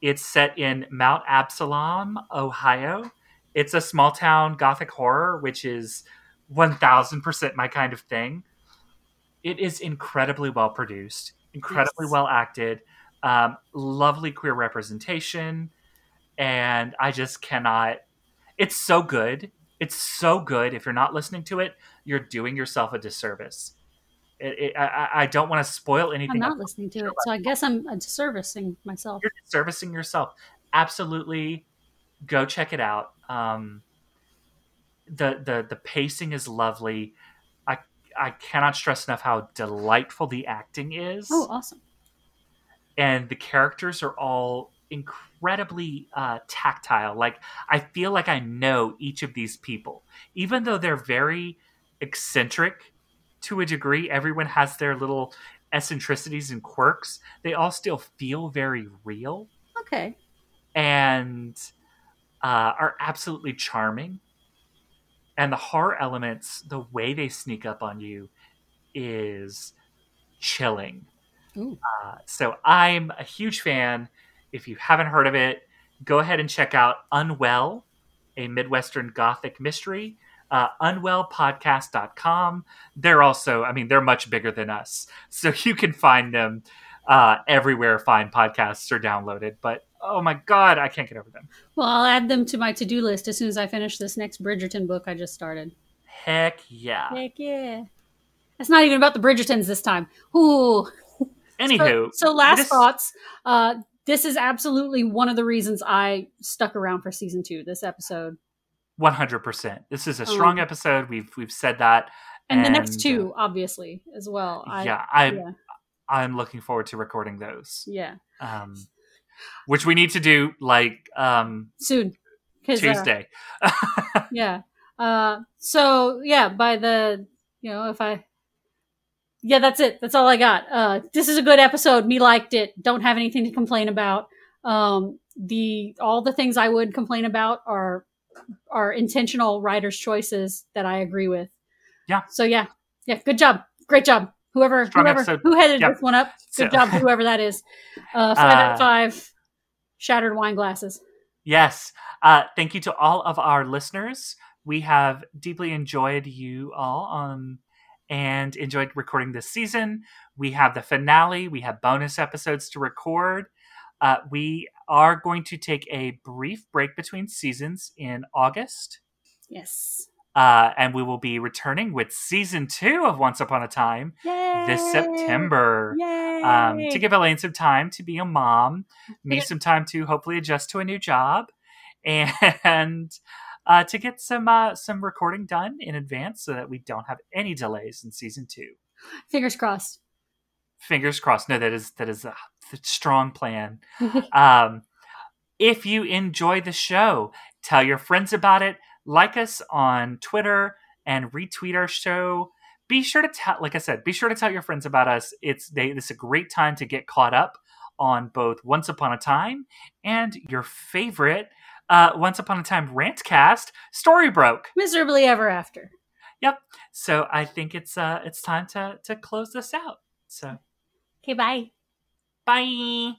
S1: It's set in Mount Absalom, Ohio. It's a small town Gothic horror, which is 1000% my kind of thing. it is incredibly well produced, incredibly
S2: Yes.
S1: well acted, um, lovely queer representation, and I just cannot. It's so good. It's so good. If you're not listening to it, you're doing yourself a disservice. It, it, I, I- I don't want to spoil anything.
S2: I'm not listening to it, so I guess I'm uh, servicing myself.
S1: You're disservicing yourself. Absolutely, go check it out. Um, the the the pacing is lovely. I I cannot stress enough how delightful the acting is.
S2: Oh, awesome.
S1: and the characters are all incredibly uh, tactile. Like I feel like I know each of these people, even though they're very eccentric to a degree. Everyone has their little eccentricities and quirks. They all still feel very real
S2: Okay.
S1: and uh, are absolutely charming. And the horror elements, the way they sneak up on you, is chilling. Uh, so I'm a huge fan. If you haven't heard of it, go ahead and check out Unwell, a Midwestern Gothic mystery. Uh, unwellpodcast.com. They're also, I mean, they're much bigger than us. So you can find them uh, everywhere fine podcasts are downloaded. But oh my God, I can't get over them.
S2: Well, I'll add them to my to-do list as soon as I finish this next Bridgerton book I just started.
S1: Heck yeah.
S2: Heck yeah. It's not even about the Bridgertons this time. Ooh.
S1: Anywho,
S2: So, so last
S1: this-
S2: thoughts. Uh, this is absolutely one of the reasons I stuck around for season two. This episode
S1: One hundred percent. This is a strong
S2: Um,
S1: episode. We've we've said that,
S2: and, the next
S1: And,
S2: two, obviously, as well. I,
S1: yeah, I'm
S2: yeah,
S1: I'm looking forward to recording those.
S2: yeah.
S1: Um, which we need to do like um,
S2: Soon. uh,
S1: Tuesday.
S2: yeah. Uh, so yeah, by the you know if I yeah that's it. That's all I got. Uh, this is a good episode. Me liked it. Don't have anything to complain about. Um, the all the things I would complain about are are intentional writers' choices that I agree with.
S1: Yeah.
S2: So yeah, yeah. Good job. Great job. Whoever
S1: Strong
S2: whoever
S1: episode.
S2: who headed
S1: Yep.
S2: this one up. Good
S1: So-
S2: job, whoever that is. Uh, five out
S1: Uh,
S2: of five. Shattered wine glasses.
S1: Yes. Uh, thank you to all of our listeners. We have deeply enjoyed you all um, and enjoyed recording this season. We have the finale, we have bonus episodes to record. Uh, we are going to take a brief break between seasons in August.
S2: Yes.
S1: Uh, and we will be returning with season two of Once Upon a Time
S2: Yay!
S1: this September.
S2: Yay!
S1: um, to give Elaine some time to be a mom, me some time to hopefully adjust to a new job, and uh, to get some uh, some recording done in advance so that we don't have any delays in season two.
S2: Fingers crossed.
S1: Fingers crossed. No, that is that is a strong plan. Um, if you enjoy the show, tell your friends about it. Like us on Twitter and retweet our show. Be sure to tell, like I said, be sure to tell your friends about us. It's they. This is a great time to get caught up on both Once Upon a Time and your favorite uh, Once Upon a Time rantcast, Story Broke.
S2: Miserably ever after. Yep.
S1: So I think it's uh it's time to to close this out. So
S2: Okay, bye.
S1: bye.